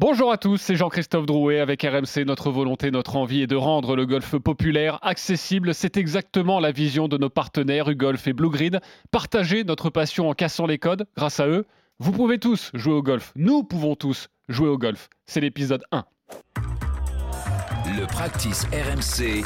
Bonjour à tous, c'est Jean-Christophe Drouet avec RMC. Notre volonté, notre envie est de rendre le golf populaire accessible. C'est exactement la vision de nos partenaires UGolf et Blue Grid. Partager notre passion en cassant les codes. Grâce à eux, vous pouvez tous jouer au golf. Nous pouvons tous jouer au golf. C'est l'épisode 1. Le practice RMC,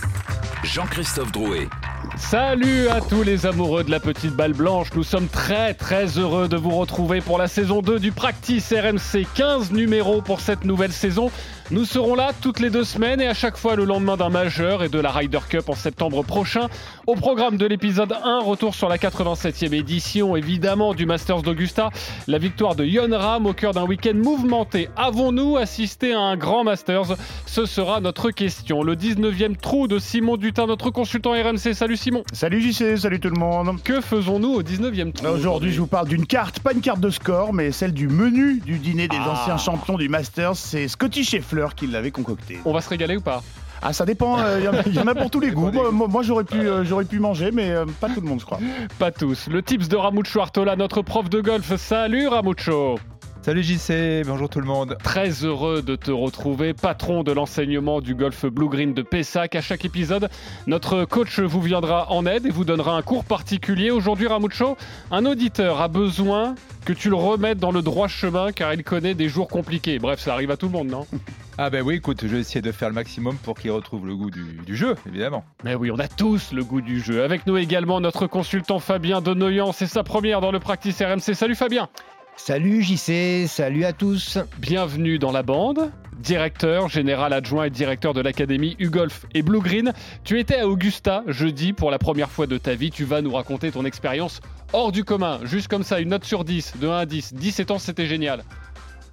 Jean-Christophe Drouet. Salut à tous les amoureux de la petite balle blanche. Nous sommes très très heureux de vous retrouver pour la saison 2 du Practice RMC. 15 numéros pour cette nouvelle saison. Nous serons là toutes les deux semaines et à chaque fois le lendemain d'un majeur et de la Ryder Cup en septembre prochain. Au programme de l'épisode 1, retour sur la 87e édition évidemment du Masters d'Augusta. La victoire de Yon Ram au cœur d'un week-end mouvementé. Avons-nous assisté à un grand Masters? Ce sera notre question. Le 19e trou de Simon Dutin, notre consultant RMC. Salut Simon. Salut JC, salut tout le monde. Que faisons-nous au 19e trou? Aujourd'hui, je vous parle d'une carte, pas une carte de score, mais celle du menu du dîner des Ah. anciens champions du Masters. C'est Scotty Scheffler qui l'avait concocté. On va se régaler ou pas Ah, ça dépend, euh, il y en a- il y, en a pour tous les goûts. Moi, moi, moi, j'aurais pu, euh, j'aurais pu manger, mais euh, pas tout le monde, je crois. Pas tous. Le tips de Ramucho Artola, notre prof de golf. Salut Ramucho Salut JC, bonjour tout le monde. Très heureux de te retrouver, patron de l'enseignement du golf Blue Green de Pessac. À chaque épisode, notre coach vous viendra en aide et vous donnera un cours particulier. Aujourd'hui, Ramucho, un auditeur a besoin que tu le remettes dans le droit chemin car il connaît des jours compliqués. Bref, ça arrive à tout le monde, non? Ah ben oui, écoute, je vais essayer de faire le maximum pour qu'il retrouve le goût du, du jeu, évidemment. Mais oui, on a tous le goût du jeu. Avec nous également notre consultant Fabien Denoyan. C'est sa première dans le Practice RMC. Salut Fabien Salut JC, salut à tous. Bienvenue dans la bande. Directeur, général adjoint et directeur de l'académie UGolf et Blue Green. Tu étais à Augusta jeudi pour la première fois de ta vie. Tu vas nous raconter ton expérience hors du commun. Juste comme ça, une note sur 10, de 1 à 10. 17 ans, c'était génial.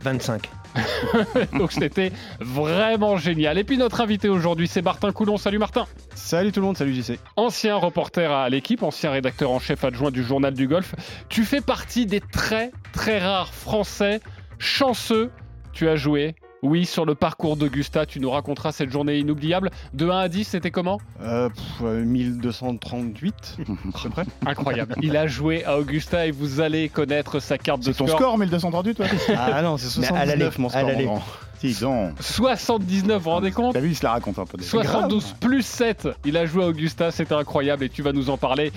25. Donc c'était vraiment génial. Et puis notre invité aujourd'hui, c'est Martin Coulon. Salut Martin. Salut tout le monde, salut JC. Ancien reporter à l'équipe, ancien rédacteur en chef adjoint du journal du golf. Tu fais partie des très très rares Français chanceux. Tu as joué, oui, sur le parcours d'Augusta. Tu nous raconteras cette journée inoubliable. De 1 à 10, c'était comment? Euh, pff, euh, 1238 à peu près. Incroyable. Il a joué à Augusta et vous allez connaître sa carte de C'est ton score. score, 1238, toi? Ah non, c'est Mais à l'aller, 79 mon à score. mon grand. Dis donc. 79, vous vous rendez compte? T'as vu, il se la raconte un peu. des- 72 plus 7. Il a joué à Augusta, c'était incroyable et tu vas nous en parler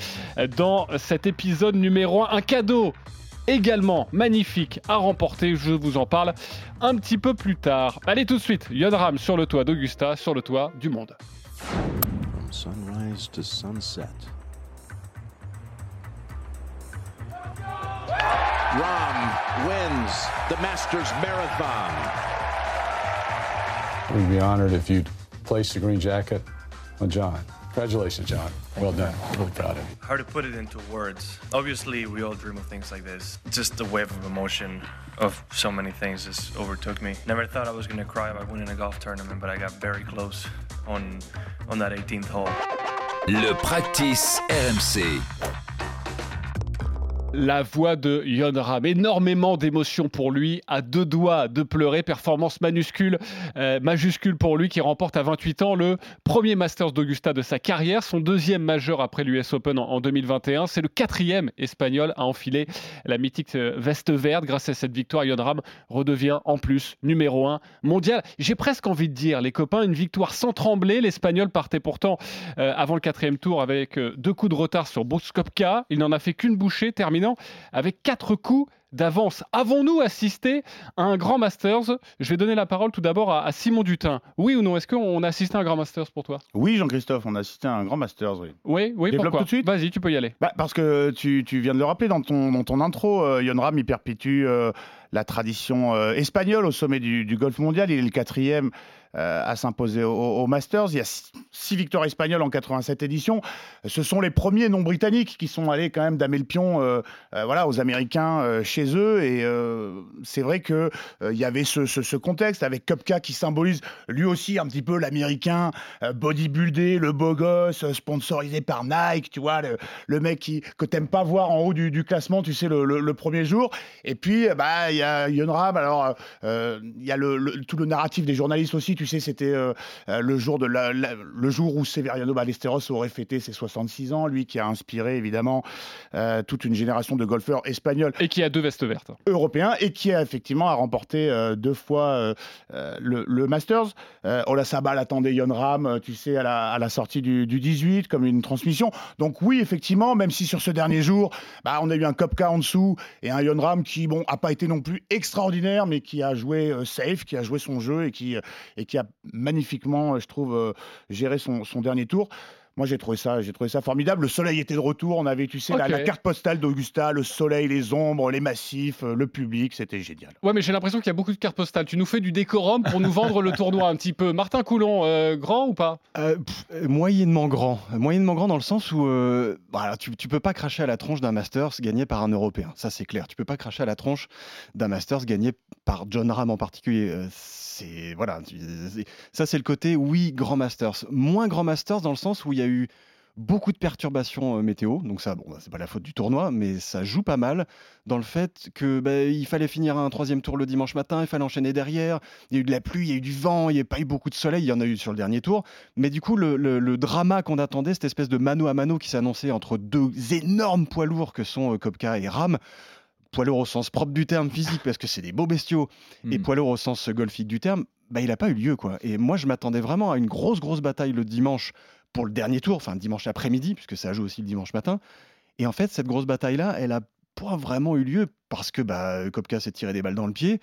dans cet épisode numéro 1. Un cadeau également magnifique à remporter, je vous en parle un petit peu plus tard. Allez tout de suite, Yon Ram sur le toit d'Augusta, sur le toit du monde. From sunrise to sunset. Rom wins the Masters Marathon. We'd be honored if you'd place the green jacket on John. Congratulations, John. Well done. Really proud of you. Hard to put it into words. Obviously, we all dream of things like this. Just the wave of emotion of so many things just overtook me. Never thought I was gonna cry about winning a golf tournament, but I got very close on on that 18th hole. Le practice RMC. La voix de Yon Ram, énormément d'émotions pour lui, à deux doigts de pleurer, performance manuscule, euh, majuscule pour lui qui remporte à 28 ans le premier Masters d'Augusta de sa carrière, son deuxième majeur après l'US Open en, en 2021. C'est le quatrième espagnol à enfiler la mythique euh, veste verte. Grâce à cette victoire, Yon Ram redevient en plus numéro un mondial. J'ai presque envie de dire, les copains, une victoire sans trembler. L'Espagnol partait pourtant euh, avant le quatrième tour avec deux coups de retard sur Brooks Koepka. Il n'en a fait qu'une bouchée, avec quatre coups d'avance. Avons-nous assisté à un grand Masters? Je vais donner la parole tout d'abord à, à Simon Dutin. Oui ou non Est-ce qu'on a assisté à un grand Masters pour toi? Oui, Jean-Christophe, on a assisté à un grand Masters, oui. Oui, oui, Développe pourquoi? tout de suite Vas-y, tu peux y aller. Bah, parce que tu, tu viens de le rappeler dans ton, dans ton intro, euh, Yon Ram, il perpétue euh, la tradition euh, espagnole au sommet du, du golf mondial. Il est le quatrième à s'imposer au, au Masters. Il y a six, victoires espagnoles en 87 éditions. Ce sont les premiers non-britanniques qui sont allés quand même damer le pion euh, euh, voilà, aux Américains euh, chez eux. Et euh, c'est vrai qu'il il y avait ce, contexte avec Kupka qui symbolise lui aussi un petit peu l'Américain euh, bodybuildé, le beau gosse, euh, sponsorisé par Nike, tu vois, le, mec qui, que t'aimes pas voir en haut du, classement, tu sais, le, premier jour. Et puis, euh, bah, il y a Yon Ram, alors, euh, il y a tout le narratif des journalistes aussi, sais, c'était euh, euh, le, jour de la- la- le jour où Severiano Ballesteros aurait fêté ses 66 ans, lui qui a inspiré, évidemment, euh, toute une génération de golfeurs espagnols. Et qui a deux vestes vertes. européen et qui a effectivement a remporté euh, deux fois le, le Masters. Ola Sabal attendait Yon Ram, tu sais, à la, à la sortie du, du 18 comme une transmission. Donc oui, effectivement, même si sur ce dernier jour, bah, on a eu un Kopka en dessous et un Yon Ram qui, bon, a pas été non plus extraordinaire, mais qui a joué safe, qui a joué son jeu et qui, et qui a magnifiquement, euh, je trouve, euh, géré son, son dernier tour. Moi, j'ai trouvé ça, j'ai trouvé ça formidable. Le soleil était de retour. On avait, tu sais, la, carte postale d'Augusta, le soleil, les ombres, les massifs, euh, le public, c'était génial. Ouais, mais j'ai l'impression qu'il y a beaucoup de cartes postales. Tu nous fais du décorum pour nous vendre le tournoi un petit peu. Martin Coulon, euh, grand ou pas? Euh, pff, moyennement grand. Moyennement grand dans le sens où euh, voilà, tu, tu peux pas cracher à la tronche d'un Masters gagné par un Européen. Ça, c'est clair. Tu peux pas cracher à la tronche d'un Masters gagné par John Ram en particulier. C'est voilà. Ça, c'est le côté oui grand Masters. Moins grand Masters dans le sens où il y a eu beaucoup de perturbations euh, météo. Donc ça, bon, bah, c'est pas la faute du tournoi, mais ça joue pas mal dans le fait que bah, il fallait finir un troisième tour le dimanche matin, il fallait enchaîner derrière. Il y a eu de la pluie, il y a eu du vent, il n'y a pas eu beaucoup de soleil. Il y en a eu sur le dernier tour. Mais du coup, le, le- le drama qu'on attendait, cette espèce de mano à mano qui s'annonçait entre deux énormes poids lourds que sont euh, Kopka et Ram, poids lourds au sens propre du terme physique, parce que c'est des beaux bestiaux, et Mm. poids lourds au sens golfique du terme, bah, il n'a pas eu lieu. quoi. Et moi, je m'attendais vraiment à une grosse, grosse bataille le dimanche pour le dernier tour, enfin dimanche après-midi, puisque ça joue aussi le dimanche matin. Et en fait, cette grosse bataille-là, elle a pas vraiment eu lieu parce que bah, Kopka s'est tiré des balles dans le pied,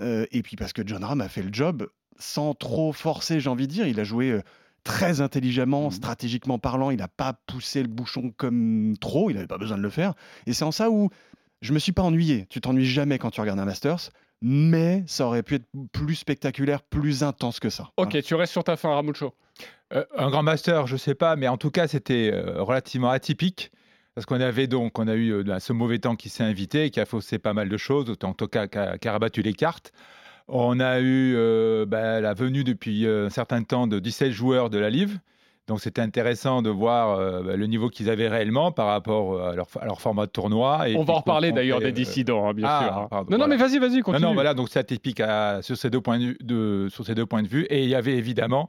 euh, et puis parce que John Ram a fait le job sans trop forcer, j'ai envie de dire. Il a joué euh, très intelligemment, stratégiquement parlant. Il n'a pas poussé le bouchon comme trop. Il n'avait pas besoin de le faire. Et c'est en ça où je me suis pas ennuyé. Tu t'ennuies jamais quand tu regardes un Masters, mais ça aurait pu être plus spectaculaire, plus intense que ça. Ok, tu restes sur ta fin, Ramucho. Euh, un grand master, je sais pas, mais en tout cas, c'était euh, relativement atypique. Parce qu'on avait donc, on a eu euh, ce mauvais temps qui s'est invité, qui a faussé pas mal de choses, autant en tout cas qui a, qui a rabattu les cartes. On a eu euh, bah, la venue depuis un certain temps de 17 joueurs de la Live. Donc c'était intéressant de voir euh, bah, le niveau qu'ils avaient réellement par rapport euh, à leur, à leur format de tournoi. Et On va en reparler d'ailleurs des euh, dissidents, hein, bien ah, sûr. hein. pardon, non, non, mais vas-y, vas-y, non, continue. non, voilà, donc c'est atypique à- sur, ces deux points de, sur ces deux points de vue. Et il y avait évidemment,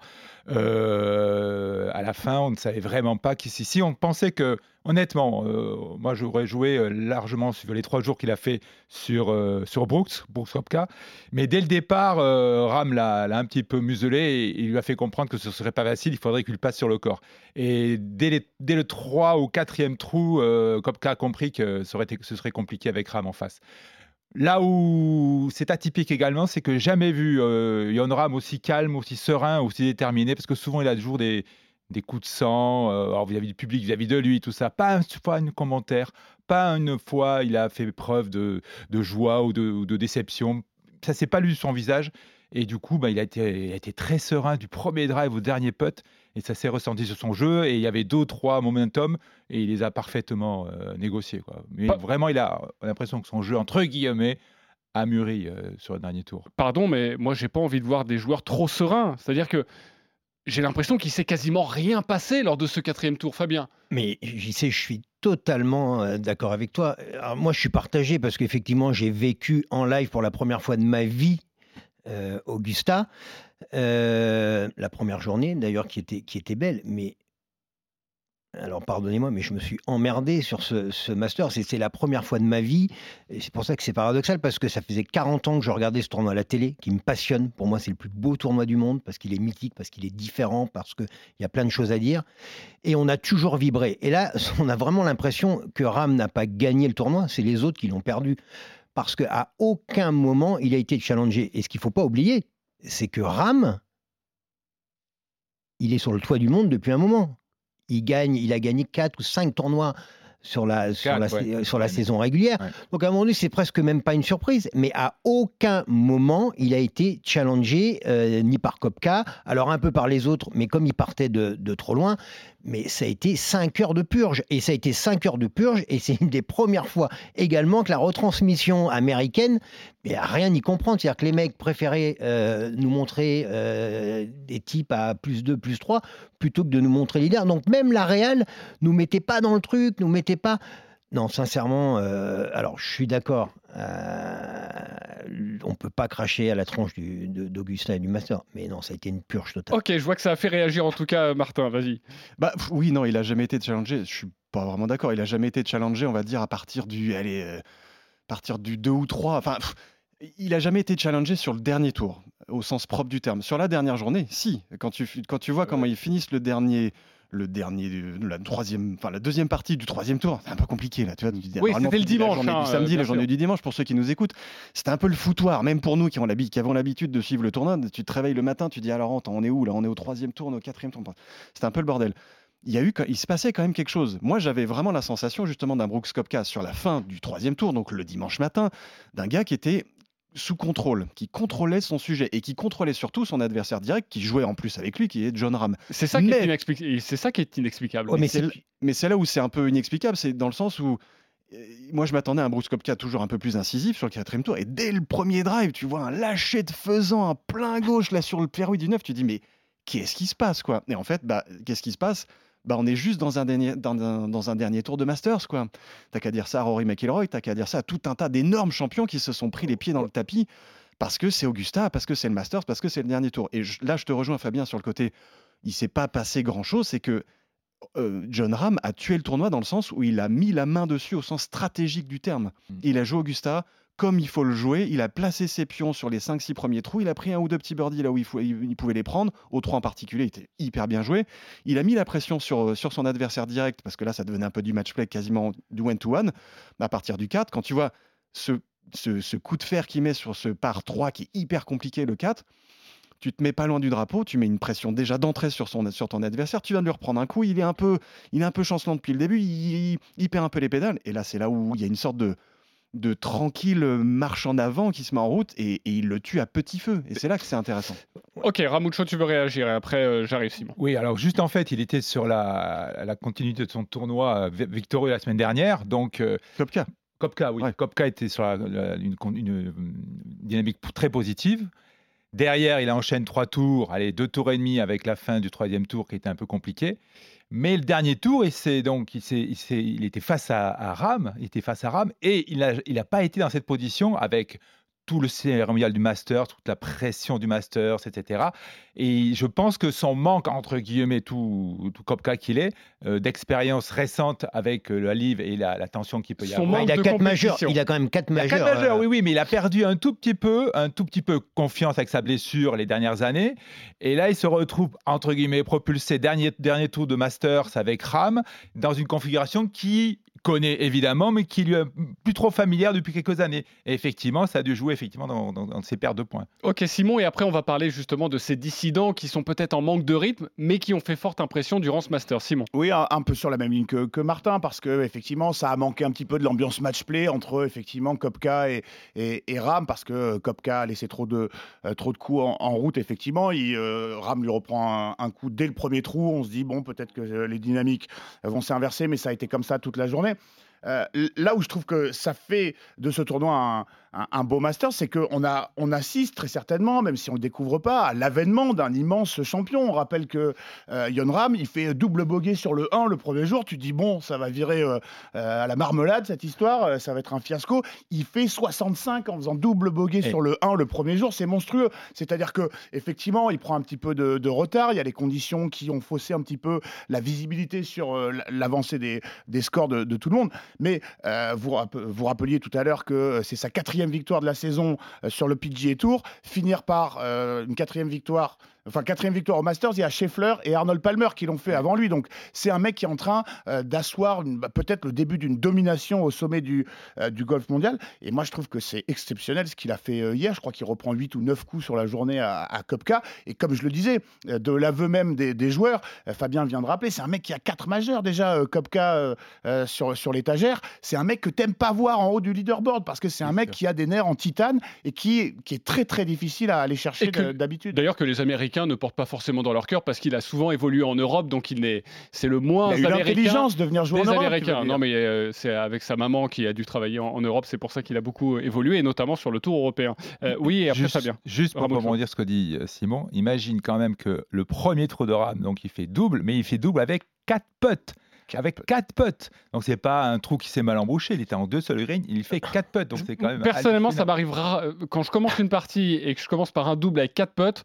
euh, à la fin, on ne savait vraiment pas qui c'est. Si on pensait que, honnêtement, euh, moi j'aurais joué euh, largement sur les trois jours qu'il a fait sur, euh, sur Brooks, Brooks Koepka. Mais dès le départ, Ram l'a un petit peu muselé et il lui a fait comprendre que ce serait pas facile, il faudrait qu'il passe sur le corps. Et dès, dès le 3 ou 4e trou, Koepka a compris que ce serait compliqué avec Ram en face. Là où c'est atypique également, c'est que jamais vu Yon Ram aussi calme, aussi serein, aussi déterminé, parce que souvent il a toujours des, des coups de sang, euh, alors vis-à-vis du public, vis-à-vis de lui, tout ça. Pas une fois un commentaire, pas une fois il a fait preuve de, de joie ou de, ou de déception. Ça s'est pas lu sur son visage. Et du coup, bah, il, a été, il a été très serein du premier drive au dernier putt. Et ça s'est ressenti sur son jeu. Et il y avait deux, trois momentum. Et il les a parfaitement euh, négociés. Quoi. Mais Pas- vraiment, il a l'impression que son jeu, entre guillemets, a mûri euh, sur le dernier tour. Pardon, mais moi, j'ai pas envie de voir des joueurs trop sereins. C'est-à-dire que j'ai l'impression qu'il s'est quasiment rien passé lors de ce quatrième tour, Fabien. Mais j'y sais, je suis totalement euh, d'accord avec toi. Moi, je suis partagé parce qu'effectivement, j'ai vécu en live pour la première fois de ma vie euh, Augusta. Euh, la première journée, d'ailleurs, qui était, qui était belle. Mais alors, pardonnez-moi, mais je me suis emmerdé sur ce, ce master. C'est la première fois de ma vie. Et c'est pour ça que c'est paradoxal, parce que ça faisait 40 ans que je regardais ce tournoi à la télé, qui me passionne. Pour moi, c'est le plus beau tournoi du monde, parce qu'il est mythique, parce qu'il est différent, parce qu'il y a plein de choses à dire. Et on a toujours vibré. Et là, on a vraiment l'impression que Ram n'a pas gagné le tournoi, c'est les autres qui l'ont perdu. Parce qu'à aucun moment, il a été challengé. Et ce qu'il ne faut pas oublier, c'est que Ram, il est sur le toit du monde depuis un moment. Il, gagne, il a gagné 4 ou 5 tournois sur la, sur Quatre, la, ouais. sur la Ouais. saison régulière. Ouais. Donc à un moment donné, c'est presque même pas une surprise. Mais à aucun moment, il a été challengé, euh, ni par Kopka, alors un peu par les autres, mais comme il partait de, de trop loin. Mais ça a été 5 heures de purge. Et ça a été 5 heures de purge. Et c'est une des premières fois également que la retransmission américaine, rien y comprendre. C'est-à-dire que les mecs préféraient euh, nous montrer euh, des types à plus 2, plus 3, plutôt que de nous montrer leaders. Donc même la Real nous mettait pas dans le truc, nous mettait pas. Non, sincèrement, euh, alors je suis d'accord. euh, on peut pas cracher à la tronche d'Augustin et du Master, mais non, ça a été une purge totale. Ok, je vois que ça a fait réagir en tout cas, Martin, vas-y. Bah pff, oui, non, il a jamais été challengé. Je suis pas vraiment d'accord. Il a jamais été challengé, on va dire, à partir du, allez, euh, partir du 2 ou 3. Enfin, pff, il a jamais été challengé sur le dernier tour, au sens propre du terme. Sur la dernière journée, si. Quand tu, quand tu vois comment ils finissent le dernier, le dernier, la troisième, enfin la deuxième partie du troisième tour, c'est un peu compliqué là. Tu vois, Oui, c'était le tu dis la dimanche, journée hein, du samedi, la journée du dimanche. Pour ceux qui nous écoutent, c'était un peu le foutoir, même pour nous qui, ont qui avons l'habitude de suivre le tournoi. Tu te réveilles le matin, tu dis alors attends, on est où là On est au troisième tour, on est au quatrième tour. C'était un peu le bordel. Il, y a eu, il se passait quand même quelque chose. Moi, j'avais vraiment la sensation justement d'un Brooks Koepka sur la fin du troisième tour, donc le dimanche matin, d'un gars qui était sous contrôle, qui contrôlait son sujet et qui contrôlait surtout son adversaire direct, qui jouait en plus avec lui, qui est John Ram. C'est ça, qui est Mais- inexplic- c'est ça qui est inexplicable. Ouais, mais c'est l- là où c'est un peu inexplicable, c'est dans le sens où euh, moi je m'attendais à un Brooks Koepka toujours un peu plus incisif sur le quatrième tour et dès le premier drive tu vois un lâcher de faisant un plein gauche là sur le fairway du 9 tu dis mais qu'est-ce qui se passe quoi? Et en fait bah qu'est-ce qui se passe? Bah on est juste dans un dernier dans un, dans un dernier tour de Masters quoi t'as qu'à dire ça à Rory McIlroy t'as qu'à dire ça à tout un tas d'énormes champions qui se sont pris les pieds dans le tapis parce que c'est Augusta parce que c'est le Masters parce que c'est le dernier tour et je- là je te rejoins Fabien sur le côté il s'est pas passé grand chose c'est que euh, John Ram a tué le tournoi dans le sens où il a mis la main dessus au sens stratégique du terme. Mm. Il a joué Augusta comme il faut le jouer, il a placé ses pions sur les 5-6 premiers trous, il a pris un ou deux petits birdies là où il, pouvait les prendre, aux trois en particulier, il était hyper bien joué. Il a mis la pression sur, euh, son adversaire direct, parce que là ça devenait un peu du match play, quasiment du one-to-one. À partir du 4, quand tu vois ce, coup de fer qu'il met sur ce par 3 qui est hyper compliqué, le 4, tu te mets pas loin du drapeau, tu mets une pression déjà d'entrée sur ton adversaire, tu viens de lui reprendre un coup, il est un peu, il est un peu chancelant depuis le début, il, il perd un peu les pédales, et là c'est là où il y a une sorte de, de tranquille marche en avant qui se met en route, et, et il le tue à petit feu, et c'est là que c'est intéressant. Ok, Ramucho, tu veux réagir et après euh, j'arrive, Simon. Oui, alors juste en fait, il était sur la, la continuité de son tournoi euh, vi- victorieux la semaine dernière. Donc, euh, Kopka, Kopka, oui. Ouais. Kopka était sur la- la- une, dynamique très positive. Derrière, il enchaîne trois tours, allez, deux tours et demi avec la fin du troisième tour qui était un peu compliqué. Mais le dernier tour, il, donc, il, était face à, Ram, était face à Ram, et il n'a il a pas été dans cette position avec tout le cérémonial du Masters, toute la pression du Masters, etc. Et je pense que son manque, entre guillemets, tout, tout Kopka qu'il est, euh, d'expérience récente avec euh, la Live et la, la tension qu'il peut y Son avoir. manque il a quatre majeurs. Il a quand même quatre Il a majeurs. quatre majeurs, euh, oui, oui, mais il a perdu un tout petit peu, un tout petit peu confiance avec sa blessure les dernières années. Et là, il se retrouve, entre guillemets, propulsé dernier, dernier tour de Masters avec Ram dans une configuration qui connaît évidemment, mais qui lui est plus trop familière depuis quelques années. Et effectivement, ça a dû jouer effectivement dans, dans- dans ses paires de points. Ok, Simon, et après on va parler justement de ces dissidents qui sont peut-être en manque de rythme, mais qui ont fait forte impression durant ce Master. Simon. Oui, un, un peu sur la même ligne que, que Martin, parce que effectivement, ça a manqué un petit peu de l'ambiance match-play entre effectivement Kopka et, et, et Ram, parce que Kopka a laissé trop de, euh, trop de coups en, en route. Effectivement, il, euh, Ram lui reprend un, un coup dès le premier trou. On se dit bon, peut-être que euh, les dynamiques vont s'inverser, mais ça a été comme ça toute la journée. Euh, là où je trouve que ça fait de ce tournoi un, un- un beau master, c'est qu'on a, on assiste très certainement, même si on ne découvre pas, à l'avènement d'un immense champion. On rappelle que euh, Yon Ram, il fait double bogey sur le 1 le premier jour. Tu dis, bon, ça va virer euh, euh, à la marmelade cette histoire, euh, ça va être un fiasco. Il fait 65 en faisant double bogey Et- sur le 1 le premier jour, c'est monstrueux. C'est-à-dire que effectivement, il prend un petit peu de, de retard. Il y a les conditions qui ont faussé un petit peu la visibilité sur l'avancée des, des scores de, de tout le monde. Mais vous, vous rappeliez tout à l'heure que c'est sa quatrième victoire de la saison euh, sur le PGA Tour. Finir par euh, une quatrième victoire, enfin quatrième victoire au Masters, il y a Scheffler et Arnold Palmer qui l'ont fait avant lui. Donc c'est un mec qui est en train euh, d'asseoir bah, peut-être le début d'une domination au sommet du, euh, du golf mondial. Et moi je trouve que c'est exceptionnel ce qu'il a fait euh, hier. Je crois qu'il reprend 8 ou 9 coups sur la journée à, à Kopka. Et comme je le disais, de l'aveu même des, des joueurs, Fabien vient de rappeler, c'est un mec qui a quatre majeurs déjà, Kopka sur, sur l'étagère. C'est un mec que t'aimes pas voir en haut du leaderboard parce que c'est un mec qui a des nerfs en titane et qui, qui est très très difficile à aller chercher d'habitude. D'ailleurs que les Américains ne portent pas forcément dans leur cœur parce qu'il a souvent évolué en Europe, donc il n'est, c'est le moins Il a eu américain l'intelligence de venir jouer des en Europe. Américains. Non, mais euh, c'est avec sa maman qui a dû travailler en, en Europe, c'est pour ça qu'il a beaucoup évolué, et notamment sur le Tour européen. Euh, oui, et après juste, Fabien. juste pour rebondir ce que dit euh, Simon, imagine quand même que le premier trou de rame, donc il fait double, mais il fait double avec quatre putts. Avec quatre putts. Donc c'est pas un trou qui s'est mal embouché, il était en deux sur le green, il fait quatre putts. Donc c'est quand même Personnellement, ça m'arrivera quand je commence une partie et que je commence par un double avec quatre potes.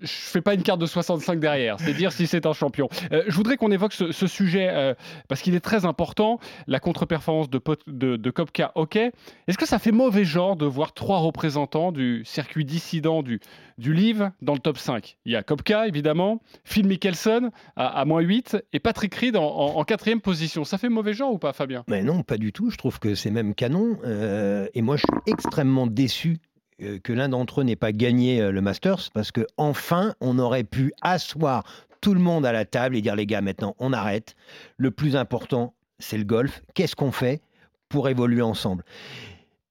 Je fais pas une carte de 65 derrière, c'est dire si c'est un champion. Euh, je voudrais qu'on évoque ce, sujet euh, parce qu'il est très important, la contre-performance de, de, ok. Est-ce que ça fait mauvais genre de voir trois représentants du circuit dissident du, du livre dans le top 5 Il y a Kopka, évidemment, Phil Mickelson à, moins 8 et Patrick Reed en, quatrième position. Ça fait mauvais genre ou pas, Fabien? Mais non, pas du tout. Je trouve que c'est même canon. Euh, et moi, je suis extrêmement déçu que l'un d'entre eux n'ait pas gagné euh, le Masters parce que enfin, on aurait pu asseoir tout le monde à la table et dire les gars, maintenant, on arrête. Le plus important, c'est le golf. Qu'est-ce qu'on fait pour évoluer ensemble?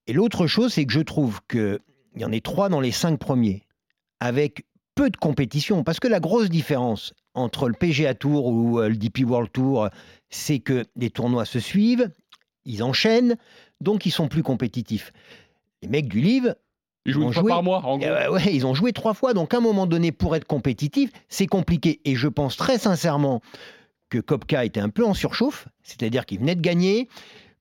Et l'autre chose, c'est que je trouve qu'il y en ait trois dans les cinq premiers avec peu de compétition. Parce que la grosse différence entre le PGA Tour ou euh, le DP World Tour, c'est que les tournois se suivent, ils enchaînent, donc ils sont plus compétitifs. Les mecs du livre, Ils jouent ont une fois joué- par mois, en gros. euh, ouais, ils ont joué trois fois, donc à un moment donné, pour être compétitif, c'est compliqué. Et je pense très sincèrement que Kopka était un peu en surchauffe, c'est-à-dire qu'il venait de gagner,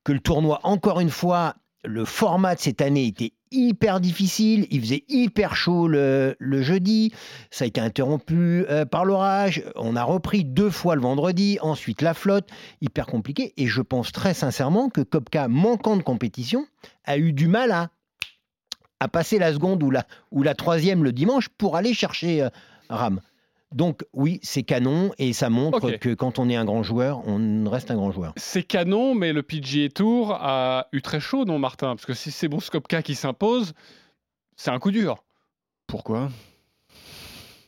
que le tournoi, encore une fois, le format de cette année était hyper difficile, il faisait hyper chaud le, le jeudi, ça a été interrompu euh, par l'orage, on a repris deux fois le vendredi, ensuite la flotte, hyper compliqué, et je pense très sincèrement que Kopka, manquant de compétition, a eu du mal à, à passer la seconde ou la, ou la troisième le dimanche pour aller chercher euh, Ram. Donc oui, c'est canon et ça montre que quand on est un grand joueur, on reste un grand joueur. C'est canon, mais le PGA Tour a eu très chaud, non, Martin? Parce que si c'est bon Skopka qui s'impose, c'est un coup dur. Pourquoi?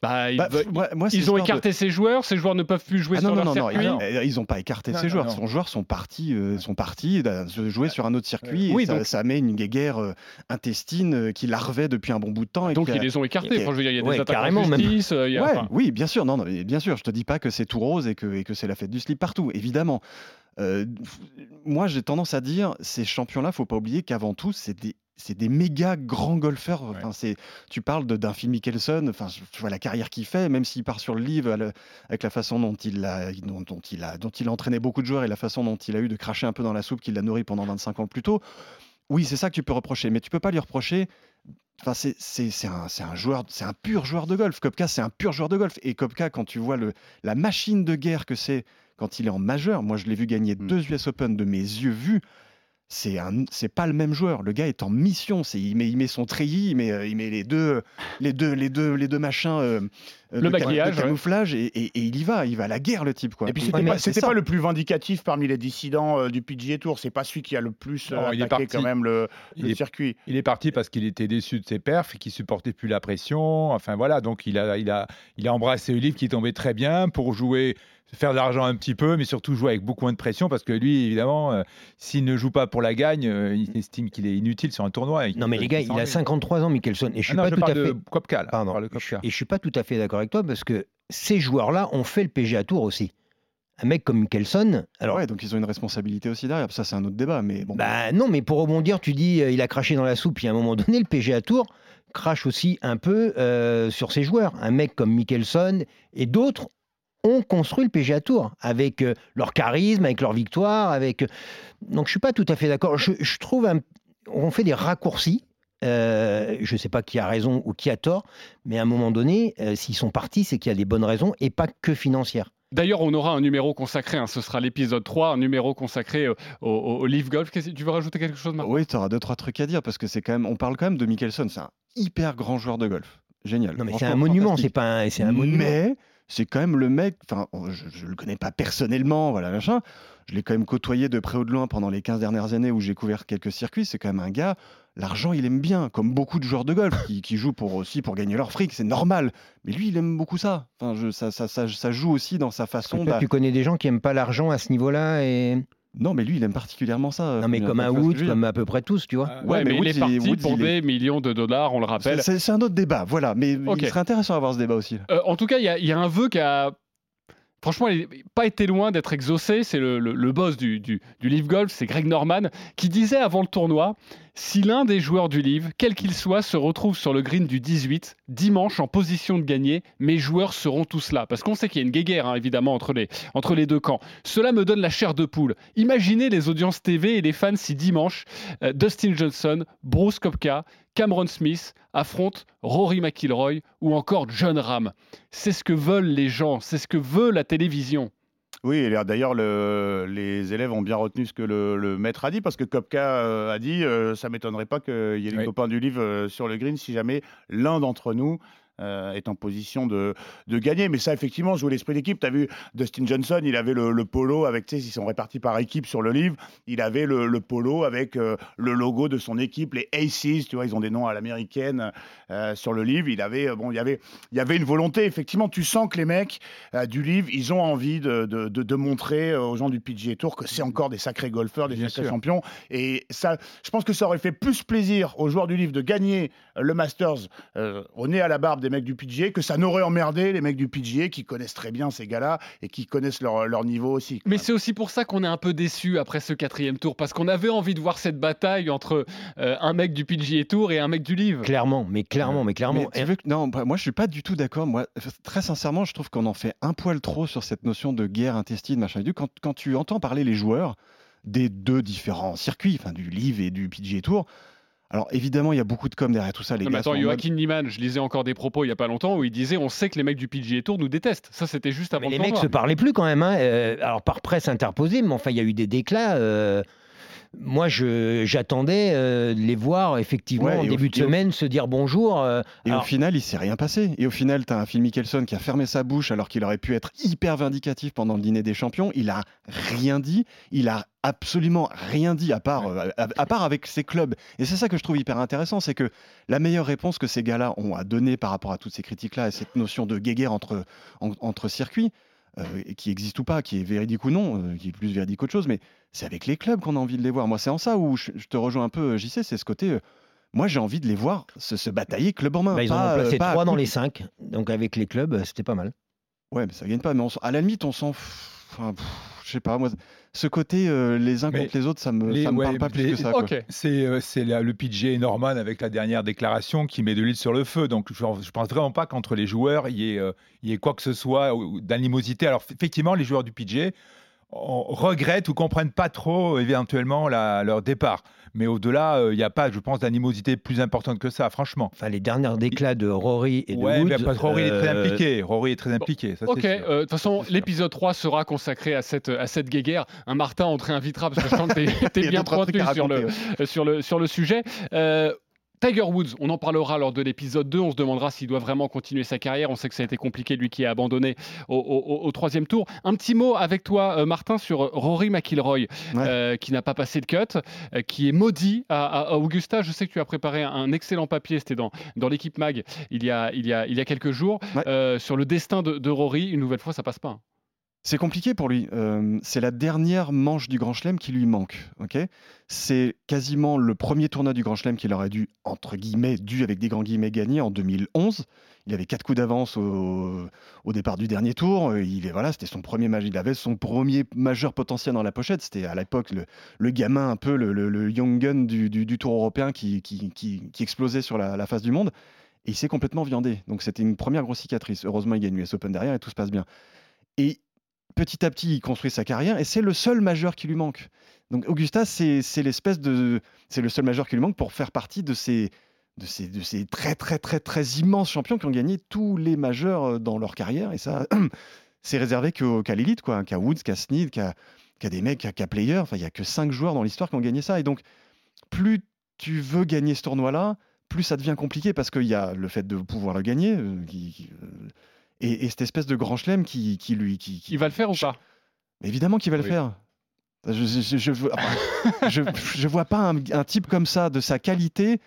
Bah, ils, Bah, moi- moi, ils ont histoire de- écarté ces joueurs, ces joueurs ne peuvent plus jouer Ah sur non, leur non, circuit. ils- euh, ils n'ont pas écarté ses non, joueurs. Son joueurs sont partis, euh, sont partis de se jouer sur un autre circuit. Oui, et ça, donc- ça met une guerre euh, intestine euh, qui larvait depuis un bon bout de temps. Et Donc ils a- les ont écartés. et- Enfin, je veux dire, il y a des ouais, attaques carrément, en justice. euh, il y a- Ouais, enfin, oui, bien sûr, non, bien sûr. Je te dis pas que c'est tout rose et que, et que c'est la fête du slip partout, évidemment. Euh, moi, j'ai tendance à dire, ces champions-là, faut pas oublier qu'avant tout, c'est des c'est des méga grands golfeurs. Enfin, c'est, tu parles de- d'un Phil Mickelson, enfin, tu vois la carrière qu'il fait, même s'il part sur le livre avec la façon dont il, a, dont, dont il a, dont il a entraîné beaucoup de joueurs et la façon dont il a eu de cracher un peu dans la soupe qu'il a nourri pendant 25 ans plus tôt. Oui, c'est ça que tu peux reprocher, mais tu peux pas lui reprocher Enfin, c'est, un, c'est un joueur, c'est un pur joueur de golf. Kopka, c'est un pur joueur de golf. Et Kopka, quand tu vois le, la machine de guerre que c'est quand il est en majeur, moi je l'ai vu gagner Mm. deux US Open de mes yeux vus. C'est un, c'est pas le même joueur. Le gars est en mission. C'est, il met, il met son treillis, il met, euh, il met les deux, les deux, les deux, les deux machins. euh, euh, Le de maquillage, de ouais. camouflage, et, et- et il y va. Il va à la guerre, le type, quoi. Et puis c'était pas, c'est c'était ça. pas le plus vindicatif parmi les dissidents euh, du PGA Tour. C'est pas celui qui a le plus Non, il est attaqué parti. quand même le, Il le est- circuit. Il est parti parce qu'il était déçu de ses perfs et qu'il supportait plus la pression. Enfin voilà, donc il a, il a, il a embrassé le livre qui tombait très bien pour jouer, faire de l'argent un petit peu, mais surtout jouer avec beaucoup moins de pression parce que lui, évidemment, euh, s'il ne joue pas pour la gagne, euh, il estime qu'il est inutile sur un tournoi. et Non mais les gars, il a s'ennuie. 53 ans, Mickelson, et je suis Ah non, pas je tout à fait. Kopka, là. Pardon. Je suis- Kopka. et je suis pas tout à fait d'accord avec toi parce que ces joueurs-là ont fait le PGA Tour aussi. Un mec comme Mickelson, alors Ouais, donc ils ont une responsabilité aussi derrière. Ça, c'est un autre débat. Mais bon. Bah non, mais pour rebondir, tu dis euh, il a craché dans la soupe. Puis à un moment donné, le PGA Tour crache aussi un peu euh, sur ses joueurs. Un mec comme Mickelson et d'autres ont construit le PGA Tour avec euh, leur charisme, avec leur victoire, avec. euh, Donc je suis pas tout à fait d'accord. Je, je trouve un- on fait des raccourcis. Euh, je ne sais pas qui a raison ou qui a tort, mais à un moment donné, euh, s'ils sont partis, c'est qu'il y a des bonnes raisons et pas que financières. D'ailleurs, on aura un numéro consacré, hein, ce sera l'épisode 3, un numéro consacré au, au, au Leaf Golf. Tu veux rajouter quelque chose, Marc? Oui, tu auras deux, trois trucs à dire parce que c'est quand même. On parle quand même de Mickelson. C'est un hyper grand joueur de golf. Génial. Non, mais c'est un monument, c'est pas un, c'est un monument. Mais c'est quand même le mec. Enfin, je ne le connais pas personnellement, voilà, machin. Je l'ai quand même côtoyé de près ou de loin pendant les 15 dernières années où j'ai couvert quelques circuits. C'est quand même un gars. L'argent, il aime bien, comme beaucoup de joueurs de golf qui, qui jouent pour aussi pour gagner leur fric, c'est normal. Mais lui, il aime beaucoup ça. Enfin, je, ça, ça, ça, ça joue aussi dans sa façon. Toi, tu connais des gens qui aiment pas l'argent à ce niveau-là et Non, mais lui, il aime particulièrement ça. non mais comme un dire comme à peu près tous, tu vois. Euh, Ouais, ouais, mais mais, il Woods, est parti pour il des millions de dollars, on le rappelle. C'est un autre débat, voilà. Mais il serait intéressant d'avoir ce débat aussi. Euh, en tout cas, il y, a- il y a un vœu qui a. Franchement, il n'a pas été loin d'être exaucé. C'est le, le- le boss du, du, du Leaf Golf, c'est Greg Norman, qui disait avant le tournoi Si l'un des joueurs du livre, quel qu'il soit, se retrouve sur le green du 18, dimanche en position de gagner, mes joueurs seront tous là. Parce qu'on sait qu'il y a une guéguerre, hein, évidemment, entre les, deux camps. Cela me donne la chair de poule. Imaginez les audiences TV et les fans si dimanche, euh, Dustin Johnson, Bruce Kopka, Cameron Smith affrontent Rory McIlroy ou encore John Ram. C'est ce que veulent les gens, c'est ce que veut la télévision. Oui, et d'ailleurs, le- les élèves ont bien retenu ce que le, le maître a dit, parce que Kopka euh, a dit euh, ça m'étonnerait pas qu'il y ait les Oui. copains du livre euh, sur le green si jamais l'un d'entre nous euh, est en position de, de gagner. Mais ça, effectivement, joue l'esprit d'équipe. Tu as vu Dustin Johnson, il avait le, le polo avec, tu sais, ils sont répartis par équipe sur le livre. Il avait le, le polo avec euh, le logo de son équipe, les Aces, tu vois, ils ont des noms à l'américaine euh, sur le livre. Il avait, bon, il y avait, il y avait une volonté. Effectivement, tu sens que les mecs du livre, ils ont envie de, de, de- montrer aux gens du PGA Tour que c'est encore des sacrés golfeurs, des Bien sacrés sûr. champions. Et ça, je pense que ça aurait fait plus plaisir aux joueurs du livre de gagner le Masters au nez à la barbe des mecs du PGA que ça n'aurait emmerdé les mecs du PGA qui connaissent très bien ces gars-là et qui connaissent leur, leur niveau aussi. Mais c'est aussi pour ça qu'on est un peu déçu après ce quatrième tour, parce qu'on avait envie de voir cette bataille entre euh, un mec du PGA Tour et un mec du livre. Clairement, mais clairement, mais clairement. Mais tu veux que- non, bah, moi je suis pas du tout d'accord. Moi, très sincèrement, je trouve qu'on en fait un poil trop sur cette notion de guerre intestine, machin et tout. Quand, quand tu entends parler les joueurs des deux différents circuits, enfin du Live et du PGA Tour, alors évidemment il y a beaucoup de com derrière tout ça. Les Non, mais gars attends, en mode- Joaquin Niemann, je lisais encore des propos il y a pas longtemps où il disait on sait que les mecs du PGA Tour nous détestent. Ça, c'était juste avant Mais les le mecs se parlaient plus quand même. hein. Euh, alors par presse interposée, mais enfin il y a eu des déclats. euh, Moi, j'attendais euh, de les voir effectivement Ouais, en au- début de au- semaine se dire bonjour. euh, Et alors- au final, il s'est rien passé. Et au final, tu as un Phil Mickelson qui a fermé sa bouche alors qu'il aurait pu être hyper vindicatif pendant le dîner des champions. Il a rien dit. Il a absolument rien dit à part, euh, à, à part avec ses clubs. Et c'est ça que je trouve hyper intéressant, c'est que la meilleure réponse que ces gars-là ont à donner par rapport à toutes ces critiques-là et cette notion de guéguerre entre, en- entre circuits, qui existe ou pas, qui est véridique ou non, euh, qui est plus véridique qu'autre chose, mais c'est avec les clubs qu'on a envie de les voir. Moi, c'est en ça où je, je te rejoins un peu, euh, JC, c'est ce côté. euh, moi, j'ai envie de les voir se, se batailler club en main. bah, ils pas, ont euh, placé trois dans les cinq. Donc avec les clubs, euh, c'était pas mal. Ouais, mais ça gagne pas. Mais on à la limite, on s'en. f- Enfin, je sais pas, moi, ce côté euh, les uns Mais contre les autres, ça me, les- ça me ouais, parle pas plus que ça. quoi. Ok. C'est euh, le PGA Norman avec la dernière déclaration qui met de l'huile sur le feu. Donc je, je pense vraiment pas qu'entre les joueurs il y, ait, euh, il y ait quoi que ce soit d'animosité. Alors effectivement, les joueurs du PGA on regrette ou comprennent pas trop éventuellement la- leur départ. Mais au-delà, euh, il n'y a pas, je pense, d'animosité plus importante que ça, franchement. Enfin, les dernières déclats de Rory et de Ouais, Woods. mais parce que Rory est très euh, impliqué. Rory est très impliqué. ça, Ok, euh, de toute façon, l'épisode 3 sera consacré à cette, à cette guéguerre. Un Martin, on te réinvitera parce que je sens que t'es- bien pointu sur le, euh, sur, le, sur le sujet. Tiger Woods, on en parlera lors de l'épisode 2. On se demandera s'il doit vraiment continuer sa carrière. On sait que ça a été compliqué, lui qui a abandonné au, au- au troisième tour. Un petit mot avec toi, euh, Martin, sur Rory McIlroy, Ouais. euh, qui n'a pas passé le cut, euh, qui est maudit à, Augusta. Je sais que tu as préparé un, excellent papier, c'était dans, dans l'équipe Mag il y, a, il, y a, il y a quelques jours, Ouais. sur le destin de, de Rory. Une nouvelle fois, ça passe pas. C'est compliqué pour lui. Euh, c'est la dernière manche du Grand Chelem qui lui manque. ok? C'est quasiment le premier tournoi du Grand Chelem qu'il aurait dû, entre guillemets, dû avec des grands guillemets, gagner en 2011. Il avait quatre coups d'avance au, départ du dernier tour. Euh, Il voilà, c'était son premier majeur. Il avait son premier majeur potentiel dans la pochette. C'était à l'époque le, gamin un peu, le, le- young gun du, tour européen qui, explosait sur la, la face du monde. Et il s'est complètement viandé. Donc c'était une première grosse cicatrice. Heureusement, il gagne l'US Open derrière et tout se passe bien. Et petit à petit, il construit sa carrière et c'est le seul majeur qui lui manque. Donc Augusta, c'est l'espèce de, c'est le seul majeur qui lui manque pour faire partie de ces, de ces, très très très très immenses champions qui ont gagné tous les majeurs euh, dans leur carrière et ça, c'est réservé qu'à l'élite quoi, qu'à Woods, qu'à Snead, qu'à des mecs, qu'à Player. Enfin, il y a que cinq joueurs dans l'histoire qui ont gagné ça et donc plus tu veux gagner ce tournoi-là, plus ça devient compliqué parce qu'il y a le fait de pouvoir le gagner. euh, euh, et, et cette espèce de grand chelem qui, qui lui qui, qui- Il va le faire ou pas mais évidemment qu'il va le faire. Je, je, je, je veux- enfin, je- je vois pas un, un type comme ça, de sa qualité,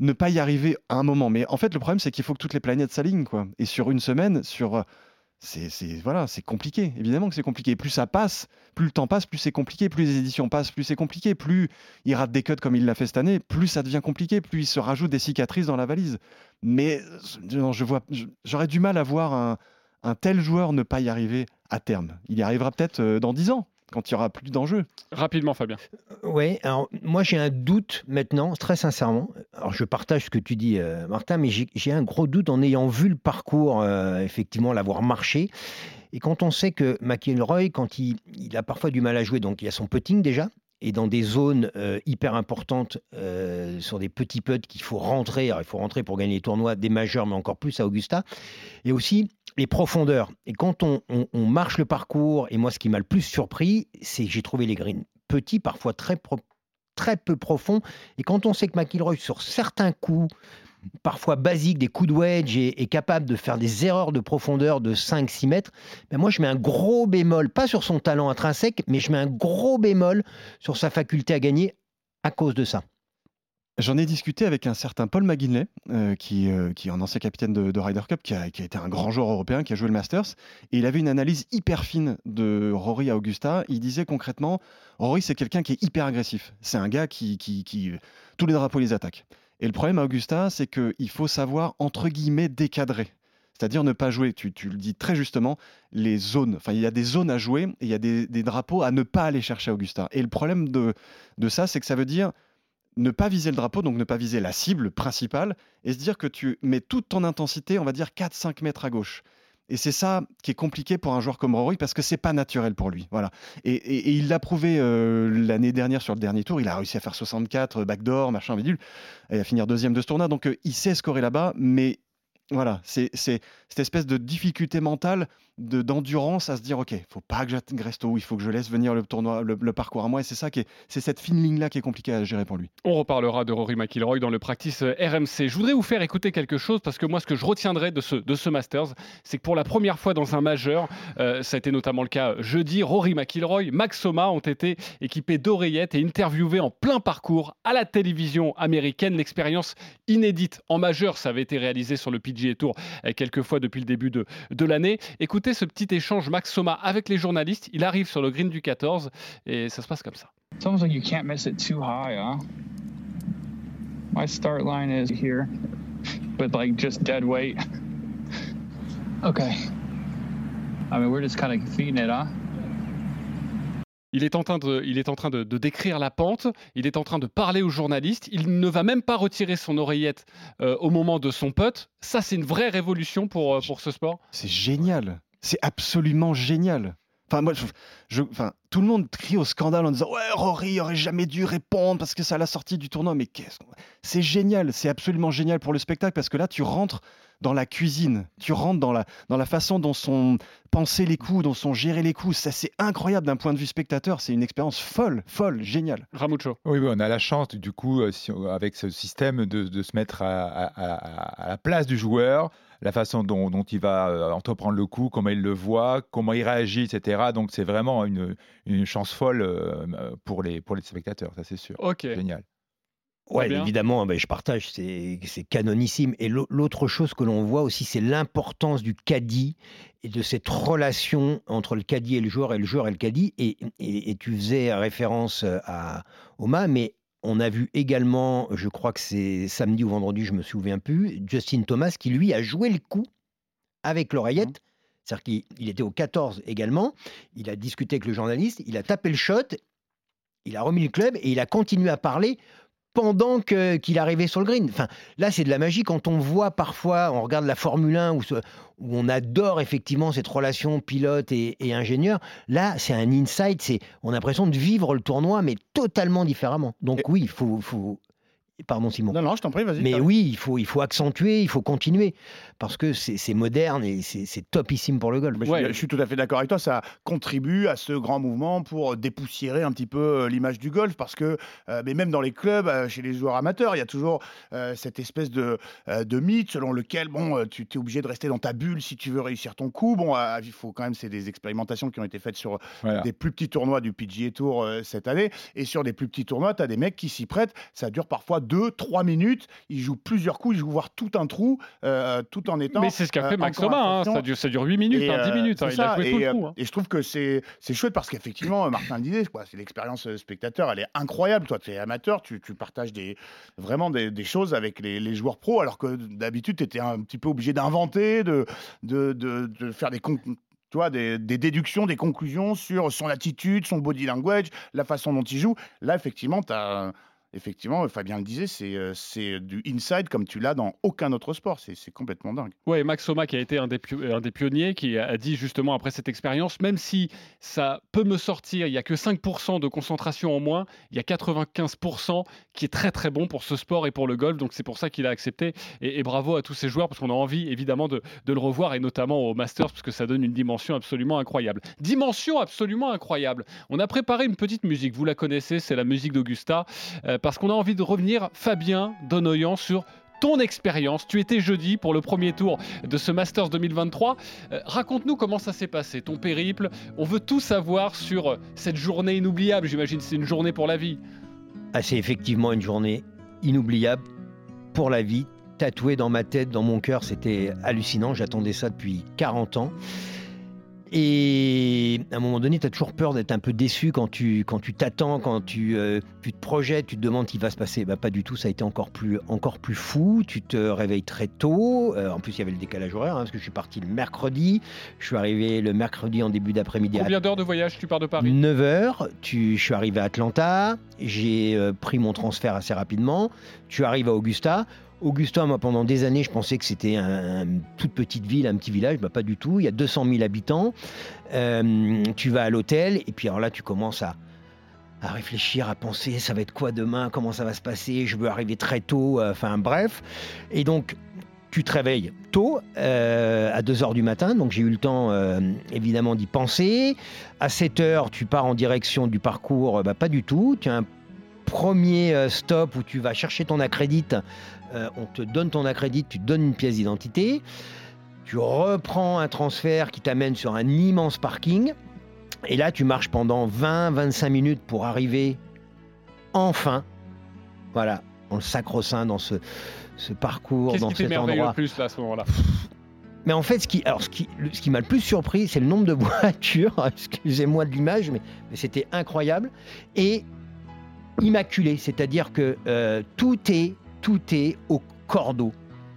ne pas y arriver à un moment. Mais en fait, le problème, c'est qu'il faut que toutes les planètes s'alignent. quoi. Et sur une semaine, sur. C'est voilà, c'est compliqué. Évidemment que c'est compliqué. Plus ça passe, plus le temps passe, plus c'est compliqué. Plus les éditions passent, plus c'est compliqué. Plus il rate des cuts comme il l'a fait cette année, plus ça devient compliqué. Plus il se rajoute des cicatrices dans la valise. Mais euh, non, je vois, j'aurais du mal à voir un, un tel joueur ne pas y arriver à terme. Il y arrivera peut-être euh, dans 10 ans. Quand il y aura plus d'enjeux. Rapidement, Fabien. Oui, alors moi j'ai un doute maintenant, très sincèrement. Alors je partage ce que tu dis, euh, Martin, mais j'ai un gros doute en ayant vu le parcours, euh, effectivement, l'avoir marché. Et quand on sait que McIlroy, quand il, il a parfois du mal à jouer, donc il y a son putting déjà, et dans des zones euh, hyper importantes, euh, sur des petits putts qu'il faut rentrer, alors il faut rentrer pour gagner les tournois, des majeurs, mais encore plus à Augusta, et aussi les profondeurs. Et quand on, marche le parcours, et moi ce qui m'a le plus surpris, c'est que j'ai trouvé les greens petits, parfois très, peu profonds, et quand on sait que McIlroy, sur certains coups, parfois basiques, des coups de wedge, est, est capable de faire des erreurs de profondeur de 5-6 mètres, ben moi je mets un gros bémol, pas sur son talent intrinsèque, mais je mets un gros bémol sur sa faculté à gagner à cause de ça. J'en ai discuté avec un certain Paul McGinley, euh, qui, euh, qui est un ancien capitaine de, de Ryder Cup, qui a, qui a été un grand joueur européen, qui a joué le Masters. Et il avait une analyse hyper fine de Rory à Augusta. Il disait concrètement, Rory, c'est quelqu'un qui est hyper agressif. C'est un gars qui, qui, qui- Tous les drapeaux les attaquent. Et le problème à Augusta, c'est qu'il faut savoir, entre guillemets, décadrer. C'est-à-dire ne pas jouer, tu, tu le dis très justement, les zones. Enfin, il y a des zones à jouer et il y a des, des drapeaux à ne pas aller chercher à Augusta. Et le problème de, de ça, c'est que ça veut dire ne pas viser le drapeau, donc ne pas viser la cible principale, et se dire que tu mets toute ton intensité, on va dire 4-5 mètres à gauche. Et c'est ça qui est compliqué pour un joueur comme Rory parce que c'est pas naturel pour lui. Voilà. Et, il l'a prouvé euh, l'année dernière sur le dernier tour. Il a réussi à faire 64 euh, backdoor, machin, bidule, et à finir deuxième de ce tournoi. Donc euh, il sait scorer là-bas, mais voilà, c'est cette espèce de difficulté mentale, de d'endurance à se dire ok, faut pas que j'agresse tôt, il faut que je laisse venir le tournoi, le, parcours à moi. Et c'est ça qui est, c'est cette fine ligne là qui est compliquée à gérer pour lui. On reparlera de Rory McIlroy dans le practice euh, RMC. Je voudrais vous faire écouter quelque chose parce que moi, ce que je retiendrai de ce, de ce Masters, c'est que pour la première fois dans un majeur, euh, ça a été notamment le cas jeudi, Rory McIlroy, Max Soma ont été équipés d'oreillettes et interviewés en plein parcours à la télévision américaine. L'expérience inédite en majeur, ça avait été réalisé sur le PGA Tour euh, quelques fois depuis le début de, de l'année. Écoutez ce petit échange Max Soma avec les journalistes. Il arrive sur le green du 14 et ça se passe comme ça. It's almost like you can't miss it too high, huh? My start line is here with like just dead weight. Okay. I mean, we're just kind of feeding it, huh? Il est en train, de, il est en train de, de décrire la pente, il est en train de parler aux journalistes, il ne va même pas retirer son oreillette euh, au moment de son putt. Ça, c'est une vraie révolution pour, euh, pour ce sport. C'est génial. C'est absolument génial. Enfin, moi, je, je- enfin, tout le monde crie au scandale en disant Ouais, Rory aurait jamais dû répondre parce que ça l'a sorti du tournoi. Mais qu'est-ce qu'on- C'est génial. C'est absolument génial pour le spectacle parce que là, tu rentres dans la cuisine. Tu rentres dans la, dans la façon dont sont pensés les coups, dont sont gérés les coups. Ça, c'est incroyable d'un point de vue spectateur. C'est une expérience folle, folle, géniale. Ramucho. Oui, on a la chance, du coup, euh, avec ce système, de, de se mettre à, à- à- à la place du joueur, la façon dont, dont il va euh, entreprendre le coup, comment il le voit, comment il réagit, etc. Donc, c'est vraiment une, une chance folle euh, pour, les, pour les spectateurs, ça c'est sûr. Ok. Génial. Ouais, bien. évidemment, ben, je partage, c'est c'est canonissime. Et l'au- l'autre chose que l'on voit aussi, c'est l'importance du caddie et de cette relation entre le caddie et le joueur et le joueur et le caddie. Et, et- et tu faisais référence euh, à Oma, mais on a vu également, je crois que c'est samedi ou vendredi, je me souviens plus, Justin Thomas qui lui a joué le coup avec l'oreillette. C'est-à-dire qu'il il était au 14 également. Il a discuté avec le journaliste, il a tapé le shot, il a remis le club et il a continué à parler pendant que- qu'il arrivait sur le green. Enfin, là, c'est de la magie quand on voit parfois, on regarde la Formule 1 où, ce- où on adore effectivement cette relation pilote et, et ingénieur. Là, c'est un insight, c'est on a l'impression de vivre le tournoi, mais totalement différemment. Donc oui, il faut, faut- Pardon Simon. Non, non, je t'en prie, vas-y. Mais oui, il faut, il faut accentuer, il faut continuer, parce que c'est moderne et c'est topissime pour le golf. Mais je, suis, je suis tout à fait d'accord avec toi. Ça contribue à ce grand mouvement pour dépoussiérer un petit peu euh, l'image du golf, parce que, euh, mais même dans les clubs, euh, chez les joueurs amateurs, il y a toujours euh, cette espèce de, euh, de mythe selon lequel, bon, tu es obligé de rester dans ta bulle si tu veux réussir ton coup. Bon, euh, il faut quand même, c'est des expérimentations qui ont été faites sur Voilà. des plus petits tournois du PGA Tour euh, cette année, et sur des plus petits tournois, tu as des mecs qui s'y prêtent. Ça dure parfois 2-3 minutes. Ils jouent plusieurs coups, ils jouent voir tout un trou, euh, tout en étant. Mais c'est ce qu'a euh, fait en Max Soma, hein. ça, dure, ça dure 8 minutes, Et, hein, 10 euh, minutes. hein, il a joué et, tout le euh, coup. hein. et je trouve que c'est chouette parce qu'effectivement, Martin le disait, c'est l'expérience euh, spectateur, elle est incroyable. Toi, tu es amateur, tu, tu partages des, vraiment des, des choses avec les, les joueurs pros, alors que d'habitude, tu étais un petit peu obligé d'inventer, de, de, de, de faire des, des déductions, des conclusions sur son attitude, son body language, la façon dont il joue. Là, effectivement, tu as effectivement, Fabien le disait, c'est euh, c'est du inside comme tu l'as dans aucun autre sport. C'est complètement dingue. Ouais, Max Soma qui a été un des, un des pionniers, qui a dit justement après cette expérience, même si ça peut me sortir, il n'y a que 5% de concentration en moins, il y a 95% qui est très très bon pour ce sport et pour le golf. Donc c'est pour ça qu'il a accepté. Et, et bravo à tous ces joueurs parce qu'on a envie évidemment de, de le revoir et notamment au Masters parce que ça donne une dimension absolument incroyable. Dimension absolument incroyable. On a préparé une petite musique, vous la connaissez, c'est la musique d'Augusta, euh, parce qu'on a envie de revenir, Fabien Donoyan, sur ton expérience. Tu étais jeudi pour le premier tour de ce Masters 2023. Euh, Raconte-nous comment ça s'est passé, ton périple. On veut tout savoir sur euh, cette journée inoubliable. J'imagine c'est une journée pour la vie. Ah, c'est effectivement une journée inoubliable pour la vie, tatouée dans ma tête, dans mon cœur. C'était hallucinant. J'attendais ça depuis 40 ans. Et à un moment donné, tu as toujours peur d'être un peu déçu quand tu quand tu t'attends, quand tu, euh, tu te projettes, tu te demandes ce qui va se passer. Bah, pas du tout, ça a été encore plus, encore plus fou. Tu te réveilles très tôt. Euh, en plus, il y avait le décalage horaire, hein, parce que je suis parti le mercredi. Je suis arrivé le mercredi en début d'après-midi à Combien d'heures de voyage tu pars de Paris? 9h, tu, je suis arrivé à Atlanta, j'ai euh, pris mon transfert assez rapidement, tu arrives à Augusta. Augusta, moi, pendant des années, je pensais que c'était un- une toute petite ville, un petit village. Bah, pas du tout. Il y a 200 000 habitants. Euh, tu vas à l'hôtel, et puis alors là, tu commences à, réfléchir, à penser ça va être quoi demain, comment ça va se passer, je veux arriver très tôt, euh, enfin bref. Et donc, tu te réveilles tôt, euh, à 2 h du matin, donc j'ai eu le temps évidemment d'y penser. À 7 h, tu pars en direction du parcours, bah, pas du tout. Tu as un premier stop où tu vas chercher ton accrédit, Euh, on te donne ton accrédit, tu donnes une pièce d'identité. Tu reprends un transfert qui t'amène sur un immense parking. Et là, tu marches pendant 20-25 minutes pour arriver enfin, voilà, dans le sacro-saint, dans ce, ce parcours, Qu'est-ce dans qui cet endroit. le plus là, à ce moment-là? Mais en fait, ce qui, alors, ce qui, ce qui m'a le plus surpris, c'est le nombre de voitures. Excusez-moi de l'image, mais, mais c'était incroyable et immaculé. C'est-à-dire que euh, tout est, tout est au cordeau.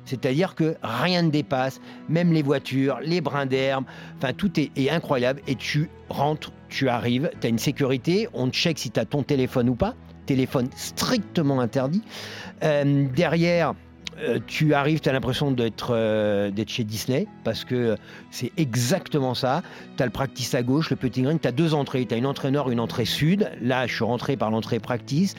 C'est-à-dire que rien ne dépasse, même les voitures, les brins d'herbe, enfin tout est, incroyable. Et tu rentres, tu arrives, tu as une sécurité, on check si tu as ton téléphone ou pas. Téléphone strictement interdit. Euh, derrière, euh, tu arrives, tu as l'impression d'être euh, d'être chez Disney, parce que c'est exactement ça. Tu as le practice à gauche, le petit green, tu as deux entrées. Tu as une entrée nord, une entrée sud. Là, je suis rentré par l'entrée practice.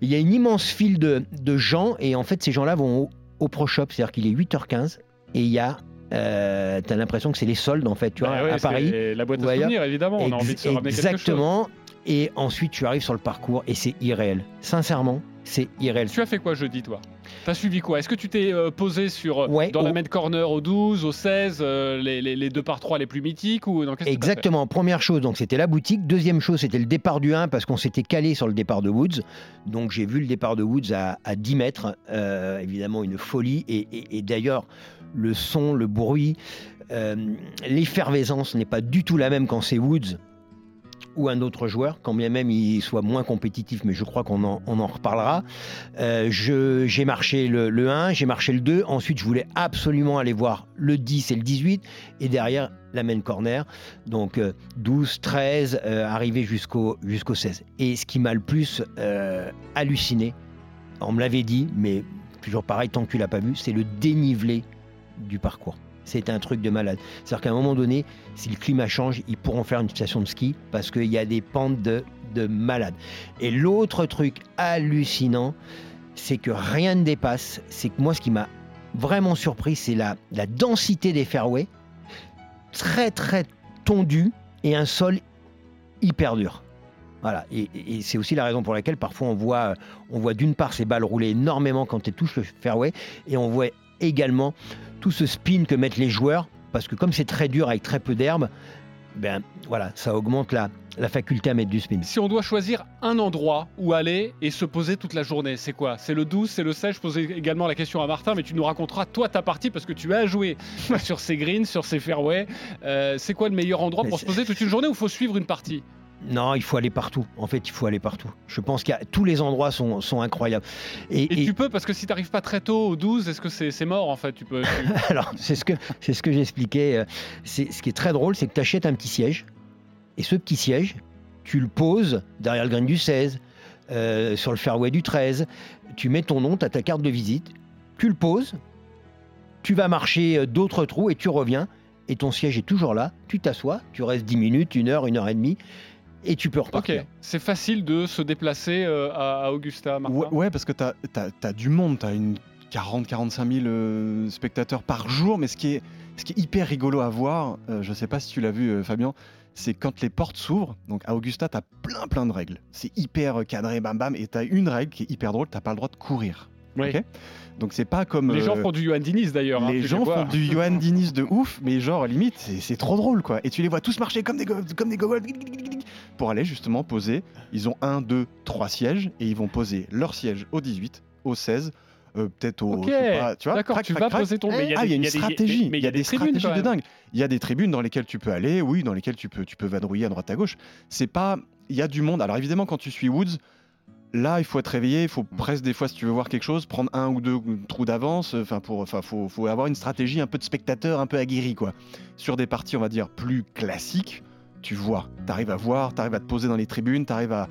Il y a une immense file de, de gens, et en fait, ces gens-là vont au, au Pro Shop, c'est-à-dire qu'il est 8h15, et il y a. Euh, tu as l'impression que c'est les soldes, en fait, tu vois, ouais, à Paris. La boîte à souvenirs, évidemment. On a envie de se ramener. Exactement. Et ensuite, tu arrives sur le parcours et c'est irréel. Sincèrement, c'est irréel. Tu as fait quoi jeudi, toi? T'as suivi quoi? Est-ce que tu t'es euh, posé sur euh, Ouais, dans la au- main corner au 12, au 16, euh, les, les, les 2 par 3 les plus mythiques ou dans Exactement. Première chose, donc c'était la boutique. Deuxième chose, c'était le départ du 1 parce qu'on s'était calé sur le départ de Woods. Donc j'ai vu le départ de Woods à, à 10 mètres. Euh, évidemment, une folie. Et, et- et d'ailleurs, le son, le bruit, l'effervescence n'est pas du tout la même quand c'est Woods ou un autre joueur, quand bien même il soit moins compétitif, mais je crois qu'on en, reparlera. Euh, j'ai marché le, le 1, j'ai marché le 2, ensuite je voulais absolument aller voir le 10 et le 18, et derrière la main corner, donc euh, 12, 13, euh, arrivé jusqu'au jusqu'au 16. Et ce qui m'a le plus euh, halluciné, on me l'avait dit, mais toujours pareil, tant que tu l'as pas vu, c'est le dénivelé du parcours. C'est un truc de malade. C'est-à-dire qu'à un moment donné, si le climat change, ils pourront faire une station de ski parce qu'il y a des pentes de, de malade. Et l'autre truc hallucinant, c'est que rien ne dépasse. C'est que moi, ce qui m'a vraiment surpris, c'est la, la densité des fairways, très très tondu et un sol hyper dur. Voilà, et, c'est aussi la raison pour laquelle parfois on voit, on voit d'une part ces balles rouler énormément quand tu touches le fairway, et on voit également tout ce spin que mettent les joueurs, parce que comme c'est très dur avec très peu d'herbe, ben voilà, ça augmente la, la faculté à mettre du spin. Si on doit choisir un endroit où aller et se poser toute la journée, c'est quoi? C'est le 12, c'est le 16 Je posais également la question à Martin, mais tu nous raconteras toi ta partie parce que tu as joué sur ces greens, sur ces fairways. Euh, c'est quoi le meilleur endroit pour se poser toute une journée ou faut suivre une partie? Non, il faut aller partout. En fait, il faut aller partout. Je pense que tous les endroits sont, sont incroyables. Et, et, tu peux, parce que si tu n'arrives pas très tôt au 12, est-ce que c'est mort en fait tu peux, tu... Alors, c'est ce que, ce que j'expliquais. Ce qui est très drôle, c'est que tu achètes un petit siège. Et ce petit siège, tu le poses derrière le green du 16, euh, sur le fairway du 13. Tu mets ton nom, tu as ta carte de visite. Tu le poses. Tu vas marcher d'autres trous et tu reviens. Et ton siège est toujours là. Tu t'assois. Tu restes 10 minutes, une heure, une heure et demie et tu peux repartir. Ok, c'est facile de se déplacer euh, à, Augusta, Martin. Ouais, ouais, parce que tu as, as, du monde, tu as une 40-45 000 euh, spectateurs par jour, mais ce qui est, ce qui est hyper rigolo à voir, euh, je ne sais pas si tu l'as vu Fabien, c'est quand les portes s'ouvrent, donc à Augusta, tu as plein plein de règles. C'est hyper cadré, bam bam, et tu as une règle qui est hyper drôle, tu pas le droit de courir. Oui. Donc c'est pas comme. Les gens font du Johan Diniz d'ailleurs. Hein, les gens font du Johan Diniz de ouf, mais genre limite, c'est trop drôle quoi. Et tu les vois tous marcher comme des, comme des gogoles pour aller justement poser. Ils ont un, deux, trois sièges et ils vont poser leur siège au 18, au 16. Euh, peut-être au. Pas, tu vois, D'accord, tu vas poser ton. ah, il y a une stratégie. Mais il y a des stratégies de dingue. Il y a des tribunes dans lesquelles tu peux aller, oui, dans lesquelles tu peux, tu peux vadrouiller à droite à gauche. C'est pas. Il y a du monde. Alors évidemment, quand tu suis Woods, Là, il faut être réveillé, il faut presque des fois, si tu veux voir quelque chose, prendre un ou deux trous d'avance. Enfin, pour, enfin, faut, faut, avoir une stratégie un peu de spectateur, un peu aguerri, quoi. Sur des parties, on va dire plus classiques, tu vois, tu arrives à voir, tu arrives à te poser dans les tribunes, tu arrives à,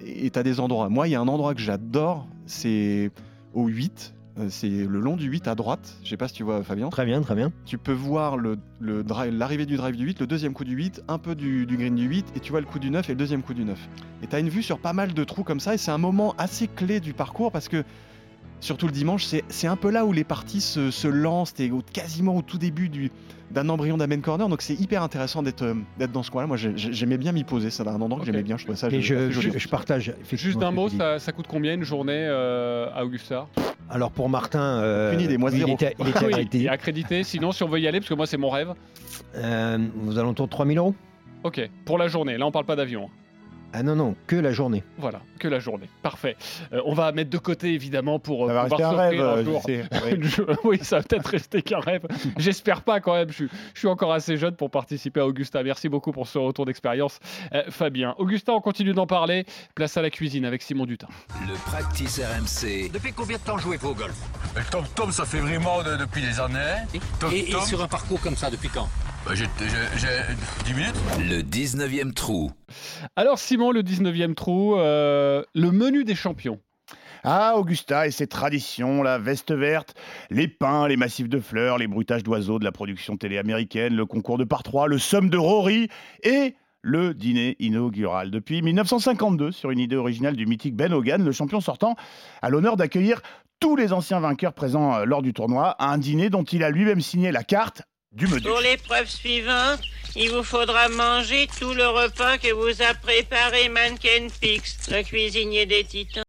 et tu as des endroits. Moi, il y a un endroit que j'adore, c'est au 8, euh, c'est le long du 8 à droite. Je sais pas si tu vois, Fabien. Très bien, très bien. Tu peux voir l'arrivée le, du drive du 8, le deuxième coup du 8, un peu du, green du 8, et tu vois le coup du 9 et le deuxième coup du 9. Et tu as une vue sur pas mal de trous comme ça, et c'est un moment assez clé du parcours parce que surtout le dimanche, c'est un peu là où les parties se, se lancent, et quasiment au tout début d'un embryon d'Amen Corner, donc c'est hyper intéressant d'être euh, dans ce coin-là. Moi, j'aimais bien m'y poser, ça un endroit que j'aimais bien, je trouvais ça. je, je, partage. Juste d'un mot, ça, ça, coûte combien une journée euh, à Augusta? Alors pour Martin, euh, il, était, accrédité. accrédité. Sinon, si on veut y aller, parce que moi c'est mon rêve. Euh, vous allez autour de 3000 euros Ok, pour la journée. Là, on parle pas d'avion. Ah non, non, que la journée. Voilà, que la journée. Parfait. Euh, on va mettre de côté, évidemment, pour ça s'offrir un, jour. oui. ça va peut-être rester qu'un rêve. J'espère pas quand même. Je, suis encore assez jeune pour participer à Augusta. Merci beaucoup pour ce retour d'expérience, euh, Fabien. Augustin, on continue d'en parler. Place à la cuisine avec Simon Dutin. Le practice RMC. Depuis combien de temps jouez-vous au golf? Tom Tom, ça fait vraiment depuis des années. Et, et sur un parcours comme ça, depuis quand? Bah, j'ai 10 minutes. Le 19e trou. Alors Simon, le 19e trou, euh, le menu des champions. Ah, Augusta et ses traditions, la veste verte, les pins, les massifs de fleurs, les bruitages d'oiseaux de la production télé américaine, le concours de par trois, le somme de Rory et le dîner inaugural. Depuis 1952, sur une idée originale du mythique Ben Hogan, le champion sortant a l'honneur d'accueillir tous les anciens vainqueurs présents euh, lors du tournoi à un dîner dont il a lui-même signé la carte pour l'épreuve suivante, il vous faudra manger tout le repas que vous a préparé Mannequin Pix, le cuisinier des titans.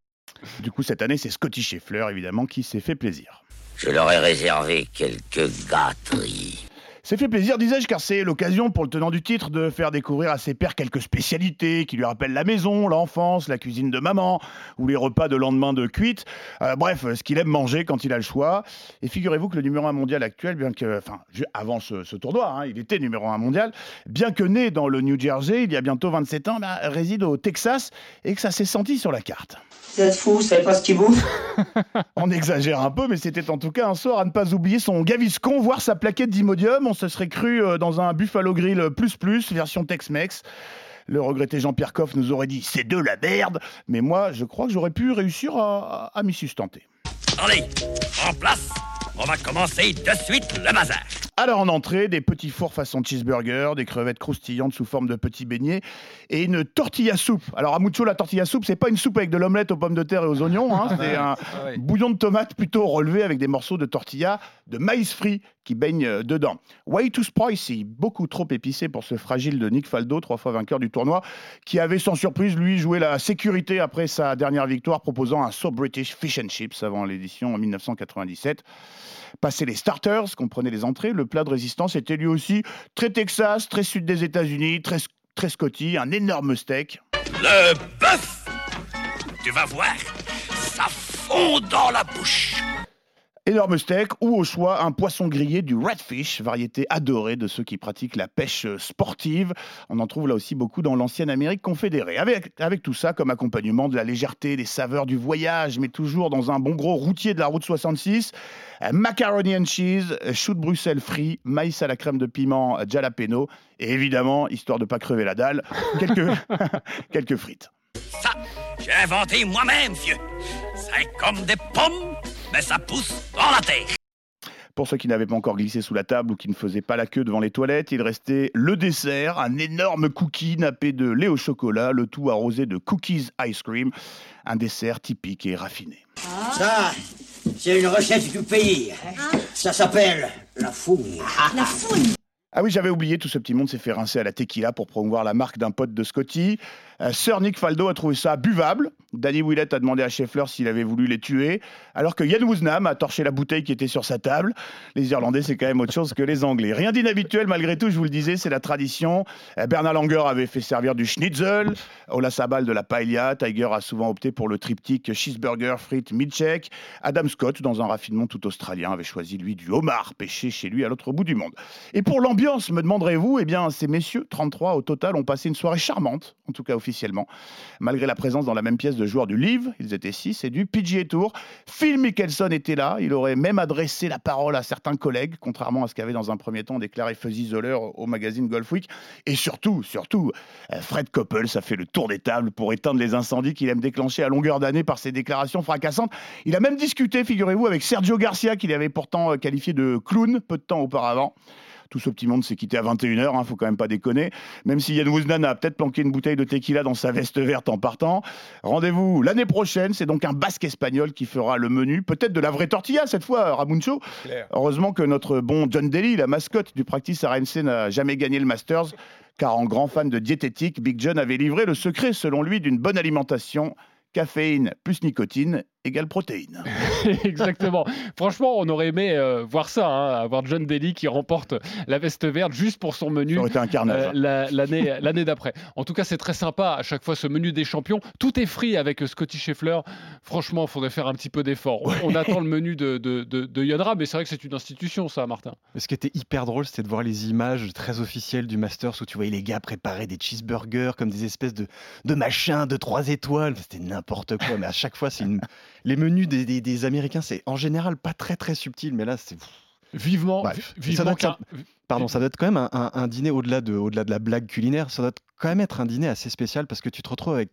Du coup, cette année, c'est Scotty Scheffler, évidemment, qui s'est fait plaisir. Je leur ai réservé quelques gâteries. C'est fait plaisir, disais-je, car c'est l'occasion pour le tenant du titre de faire découvrir à ses pères quelques spécialités qui lui rappellent la maison, l'enfance, la cuisine de maman ou les repas de lendemain de cuite. Euh, bref, ce qu'il aime manger quand il a le choix. Et figurez-vous que le numéro 1 mondial actuel, bien que, enfin, avant ce, tournoi, hein, il était numéro 1 mondial, bien que né dans le New Jersey il y a bientôt 27 ans, bah, réside au Texas et que ça s'est senti sur la carte. Vous êtes fou, vous savez pas ce qu'il bouffe On exagère un peu, mais c'était en tout cas un soir à ne pas oublier son Gaviscon, voire sa plaquette d'Imodium. On se serait cru euh, dans un Buffalo Grill plus plus, version Tex-Mex. Le regretté Jean-Pierre Coff nous aurait dit c'est de la merde, mais moi je crois que j'aurais pu réussir à, à m'y sustenter. Allez, en place on va commencer de suite le bazar. Alors en entrée, des petits fours façon cheeseburger, des crevettes croustillantes sous forme de petits beignets et une tortilla soupe. Alors à Mucho, la tortilla soupe, c'est pas une soupe avec de l'omelette aux pommes de terre et aux oignons, hein. c'est un ah bouillon de tomate plutôt relevé avec des morceaux de tortilla de maïs frit qui baignent euh, dedans. Way too spicy, beaucoup trop épicé pour ce fragile de Nick Faldo, trois fois vainqueur du tournoi, qui avait sans surprise lui joué la sécurité après sa dernière victoire, proposant un So British Fish and Chips avant l'édition en 1997. Passé les starters, comprenez les entrées, le plat de résistance était lui aussi très Texas, très sud des États-Unis, très, très Scotty, un énorme steak. Le bœuf Tu vas voir, ça fond dans la bouche énorme steak ou au choix un poisson grillé du redfish, variété adorée de ceux qui pratiquent la pêche sportive. On en trouve là aussi beaucoup dans l'ancienne Amérique confédérée. Avec, avec tout ça comme accompagnement de la légèreté, des saveurs du voyage, mais toujours dans un bon gros routier de la route 66. euh, Macaroni and cheese, euh, chou de Bruxelles frit, maïs à la crème de piment euh, jalapeno et évidemment, histoire de pas crever la dalle, quelques, quelques frites. Ça, j'ai inventé moi-même, vieux. C'est comme des pommes, mais ça pousse dans la terre. Pour ceux qui n'avaient pas encore glissé sous la table ou qui ne faisaient pas la queue devant les toilettes, il restait le dessert, un énorme cookie nappé de lait au chocolat, le tout arrosé de cookies ice cream, un dessert typique et raffiné. Ça, c'est une recette du pays. Ça s'appelle la fougne. La fouine. Ah oui, j'avais oublié, tout ce petit monde s'est fait rincer à la tequila pour promouvoir la marque d'un pote de Scotty. Euh, Sir Nick Faldo a trouvé ça buvable. Danny Willett a demandé à Scheffler s'il avait voulu les tuer, alors que Yann Woosnam a torché la bouteille qui était sur sa table. Les Irlandais, c'est quand même autre chose que les Anglais. Rien d'inhabituel, malgré tout, je vous le disais, c'est la tradition. Euh, Bernard Langer avait fait servir du schnitzel, Ola Sabal de la paella, Tiger a souvent opté pour le triptyque cheeseburger, frites, milkshake. Adam Scott, dans un raffinement tout australien, avait choisi lui du homard pêché chez lui à l'autre bout du monde. Et pour l'ambiance, me demanderez-vous, eh bien, ces messieurs, 33 au total, ont passé une soirée charmante, en tout cas officiellement, malgré la présence dans la même pièce de joueurs du Live, ils étaient 6, et du PGA Tour. Phil Mickelson était là, il aurait même adressé la parole à certains collègues, contrairement à ce qu'avait dans un premier temps déclaré Fuzzy Zoller au magazine Golf Week. Et surtout, surtout, euh, Fred Coppel, ça fait le tour des tables pour éteindre les incendies qu'il aime déclencher à longueur d'année par ses déclarations fracassantes. Il a même discuté, figurez-vous, avec Sergio Garcia, qu'il avait pourtant euh, qualifié de clown peu de temps auparavant. Tout ce petit monde s'est quitté à 21h, hein, faut quand même pas déconner. Même si Yann Wouznan a peut-être planqué une bouteille de tequila dans sa veste verte en partant. Rendez-vous l'année prochaine, c'est donc un basque espagnol qui fera le menu. Peut-être de la vraie tortilla cette fois, Ramuncho. Heureusement que notre bon John Daly, la mascotte du practice RMC, n'a jamais gagné le Masters. Car en grand fan de diététique, Big John avait livré le secret, selon lui, d'une bonne alimentation. Caféine plus nicotine égale protéines. Exactement. Franchement, on aurait aimé euh, voir ça, hein, avoir John Daly qui remporte la veste verte juste pour son menu Ça aurait été un carnage. euh, la- l'année l'année d'après. En tout cas, c'est très sympa à chaque fois ce menu des champions. Tout est free avec euh, Scotty Scheffler. Franchement, il faudrait faire un petit peu d'effort. On, on attend le menu de, de, de, de Yodra, mais c'est vrai que c'est une institution, ça, Martin. Mais ce qui était hyper drôle, c'était de voir les images très officielles du Masters où tu voyais les gars préparer des cheeseburgers comme des espèces de, de machins de trois étoiles. C'était n'importe quoi. Mais à chaque fois, c'est une... les menus des, des- des Américains, c'est en général pas très très subtil. Mais là, c'est. Vivement, Ouais. vi- Ça vivement doit être Pardon, ça doit être quand même un, un- un dîner au-delà de, au-delà de la blague culinaire. Ça doit quand même être un dîner assez spécial parce que tu te retrouves avec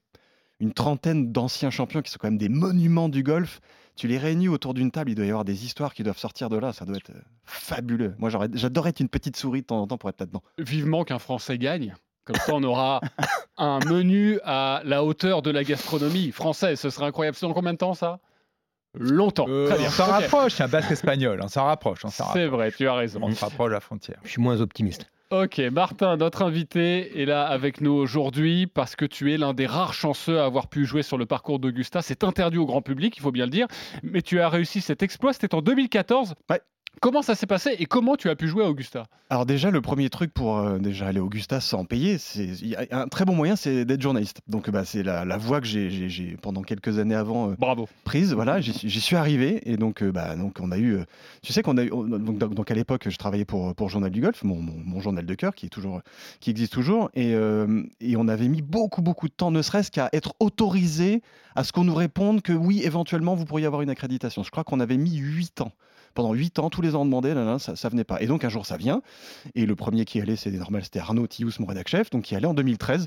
une trentaine d'anciens champions qui sont quand même des monuments du golf. Tu les réunis autour d'une table, il doit y avoir des histoires qui doivent sortir de là. Ça doit être fabuleux. Moi, j'adorerais être une petite souris de temps en temps pour être là-dedans. vivement qu'un Français gagne. Comme ça, on aura un menu à la hauteur de la gastronomie française. Ce serait incroyable. C'est dans combien de temps, ça? Longtemps. Euh, Très bien. on s'en rapproche, c'est un basque espagnol, on s'en rapproche. on s'en C'est vrai, tu as raison. On se rapproche de la frontière. Je suis moins optimiste. Ok, Martin, notre invité est là avec nous aujourd'hui parce que tu es l'un des rares chanceux à avoir pu jouer sur le parcours d'Augusta. C'est interdit au grand public, il faut bien le dire. Mais tu as réussi cet exploit, c'était en 2014. Ouais. Comment ça s'est passé et comment tu as pu jouer à Augusta? Alors déjà, le premier truc pour euh, déjà aller au Augusta sans payer, c'est un très bon moyen, c'est d'être journaliste. Donc bah, c'est la, la voie que j'ai- pendant quelques années avant euh, Bravo. prise. Voilà, j'y suis- arrivé et donc euh, bah donc on a eu, tu sais qu'on a eu on- donc, à l'époque je travaillais pour pour Journal du Golf, mon, mon- mon journal de cœur qui est toujours qui existe toujours et et on avait mis beaucoup beaucoup de temps, ne serait-ce qu'à être autorisé à ce qu'on nous réponde que oui éventuellement vous pourriez avoir une accréditation. Je crois qu'on avait mis 8 ans. Pendant 8 ans, tous les ans on demandait, ça, venait pas. Et donc un jour ça vient. Et le premier qui allait, c'est normal, c'était Arnaud Thius, mon rédac chef, donc qui allait en 2013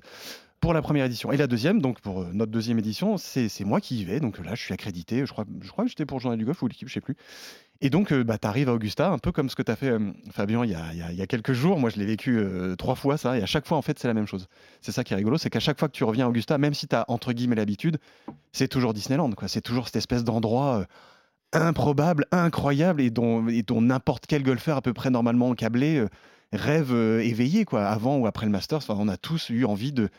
pour la première édition. Et la deuxième, donc pour euh, notre deuxième édition, c'est moi qui y vais. Donc là, je suis accrédité. Je crois, que j'étais pour Journal du Golf ou l'équipe, je sais plus. Et donc, euh, bah, tu arrives à Augusta, un peu comme ce que tu as fait, euh, Fabien, il y, a, quelques jours. Moi, je l'ai vécu trois fois, ça. Et à chaque fois, en fait, c'est la même chose. C'est ça qui est rigolo, c'est qu'à chaque fois que tu reviens à Augusta, même si tu as entre guillemets l'habitude, c'est toujours Disneyland. C'est toujours cette espèce d'endroit. Improbable, incroyable et dont, n'importe quel golfeur à peu près normalement câblé euh, rêve euh, éveillé quoi. Avant ou après le Masters, enfin, on a tous eu envie de,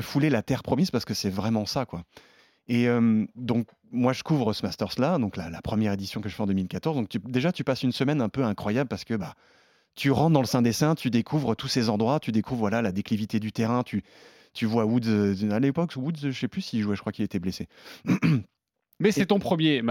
fouler la terre promise parce que c'est vraiment ça quoi. Et euh, donc moi je couvre ce Masters là, donc la, première édition que je fais en 2014. Donc déjà tu passes une semaine un peu incroyable parce que bah tu rentres dans le Saint des Saints, tu découvres tous ces endroits, tu découvres voilà la déclivité du terrain, tu tu vois Woods à l'époque Woods je sais plus s'il jouait, je crois qu'il était blessé. Mais c'est ton premier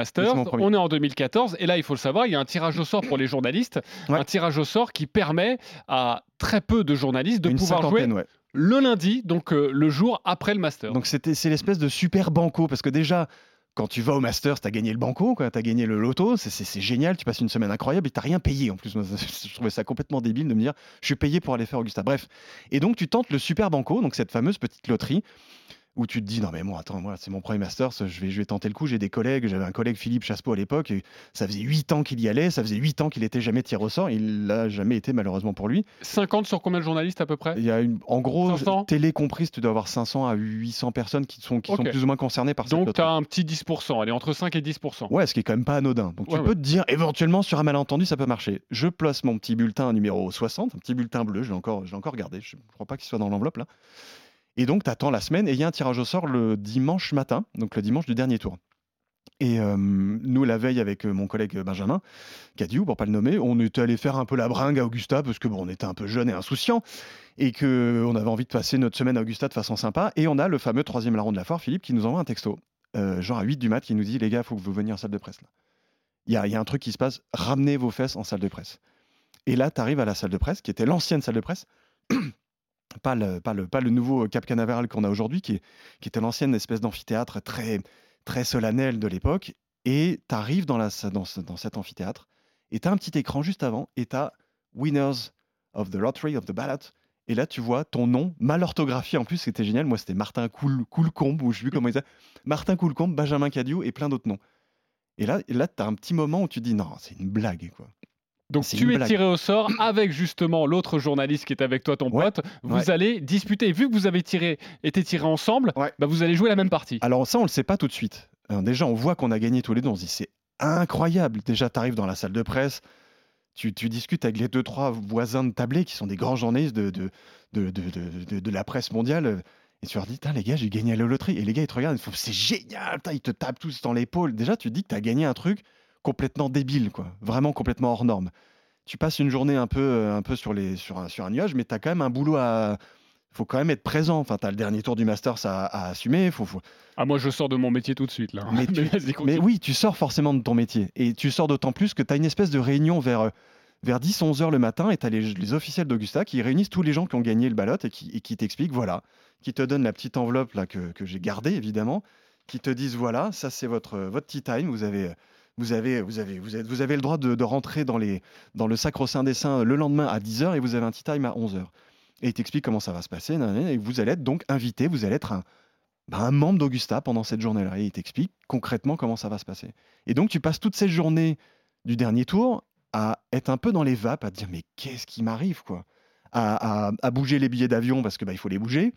premier. on est en 2014, et là, il faut le savoir, il y a un tirage au sort pour les journalistes, un tirage au sort qui permet à très peu de journalistes de Une pouvoir jouer ouais. le lundi, donc euh, le jour après le Masters. Donc c'était c'est l'espèce de super banco parce que déjà quand tu vas au Masters, tu as gagné le banco, tu as gagné le loto, c'est- génial, tu passes une semaine incroyable et tu rien payé en plus. Je trouvais ça complètement débile de me dire je suis payé pour aller faire Augusta. Bref, et donc tu tentes le super banco, donc cette fameuse petite loterie où tu te dis non mais moi attends moi c'est mon premier Masters je vais je vais tenter le coup j'ai des collègues j'avais un collègue Philippe Chasseau à l'époque et ça faisait 8 ans qu'il y allait ça faisait 8 ans qu'il était jamais tiré au sort il l'a jamais été malheureusement pour lui 50 sur combien de journalistes à peu près? Il y a une, en gros 500? télé comprise tu dois avoir 500 à 800 personnes qui sont qui sont Ok. plus ou moins concernées par cette Donc, tu as un petit 10%, allez, entre 5 et 10%. Ouais, ce qui est quand même pas anodin. Donc tu Ouais, peux te dire, éventuellement, sur un malentendu, ça peut marcher. Je place mon petit bulletin numéro 60, un petit bulletin bleu, je l'ai encore, je l'ai encore gardé, je ne crois pas qu'il soit dans l'enveloppe là. Et donc tu attends la semaine et il y a un tirage au sort le dimanche matin, donc le dimanche du dernier tour. Et euh, nous, la veille, avec euh, mon collègue Benjamin Cadieu, pour pas le nommer, on était allé faire un peu la bringue à Augusta parce que bon, on était un peu jeune et insouciant et que on avait envie de passer notre semaine à Augusta de façon sympa. Et on a le fameux troisième larron de la foire, Philippe, qui nous envoie un texto, euh, genre à 8 du mat, qui nous dit les gars, faut que vous veniez en salle de presse. Il y y a un truc qui se passe, ramenez vos fesses en salle de presse. Et là, tu arrives à la salle de presse, qui était l'ancienne salle de presse, pas le, pas le, nouveau Cap Canaveral qu'on a aujourd'hui, qui, qui était l'ancienne espèce d'amphithéâtre très, très solennel de l'époque. Et tu arrives dans, la, dans, dans cet amphithéâtre, et tu as un petit écran juste avant, et tu as Winners of the Lottery of the Ballot. Et là, tu vois ton nom, mal orthographié en plus, c'était génial. Moi, c'était Martin Coul, Coulcombe, ou je sais plus comment il disait. Martin Coulcombe, Benjamin Cadieu et plein d'autres noms. Et là, là tu as un petit moment où tu dis non, c'est une blague, quoi. Donc tu es blague. tiré au sort avec justement l'autre journaliste qui est avec toi, ton pote. Vous ouais. allez disputer. Vu que vous avez tiré, été tirés ensemble, bah, vous allez jouer la même partie. Alors ça, on le sait pas tout de suite. Alors, déjà, on voit qu'on a gagné tous les deux. On se dit c'est incroyable. Déjà, tu arrives dans la salle de presse, tu, tu discutes avec les deux trois voisins de tablé qui sont des grands journalistes de, de, de, de, de- la presse mondiale. Et tu leur dis, les gars, j'ai gagné à la loterie. Et les gars, ils te regardent, ils font, c'est génial, ils te tapent tous dans l'épaule. Déjà, tu te dis que tu as gagné un truc complètement débile, quoi. Vraiment complètement hors norme. Tu passes une journée un peu, euh, un peu sur, les, sur, un, sur un nuage, mais tu as quand même un boulot à. faut quand même être présent. Enfin, tu as le dernier tour du Masters à, à assumer. Faut, faut, Ah, moi, je sors de mon métier tout de suite là. mais, tu- oui, tu sors forcément de ton métier. Et tu sors d'autant plus que tu as une espèce de réunion vers, euh, vers 10-11 heures le matin et tu as les, les officiels d'Augusta qui réunissent tous les gens qui ont gagné le ballot et qui, et qui t'expliquent, voilà, qui te donnent la petite enveloppe là que, que j'ai gardée évidemment, qui te disent, voilà, ça c'est votre, votre tea time, vous avez... Vous avez, vous, avez, vous, vous avez le droit de, rentrer dans, les, dans le sacro-saint des saints le lendemain à 10h et vous avez un tea time à 11h. Et il t'explique comment ça va se passer. Et vous allez être donc invité, vous allez être un, bah, un membre d'Augusta pendant cette journée-là. Et il t'explique concrètement comment ça va se passer. Et donc, tu passes toutes ces journées du dernier tour à être un peu dans les vapes, à te dire mais qu'est-ce qui m'arrive quoi? À, à- à bouger les billets d'avion parce que bah, il faut les bouger,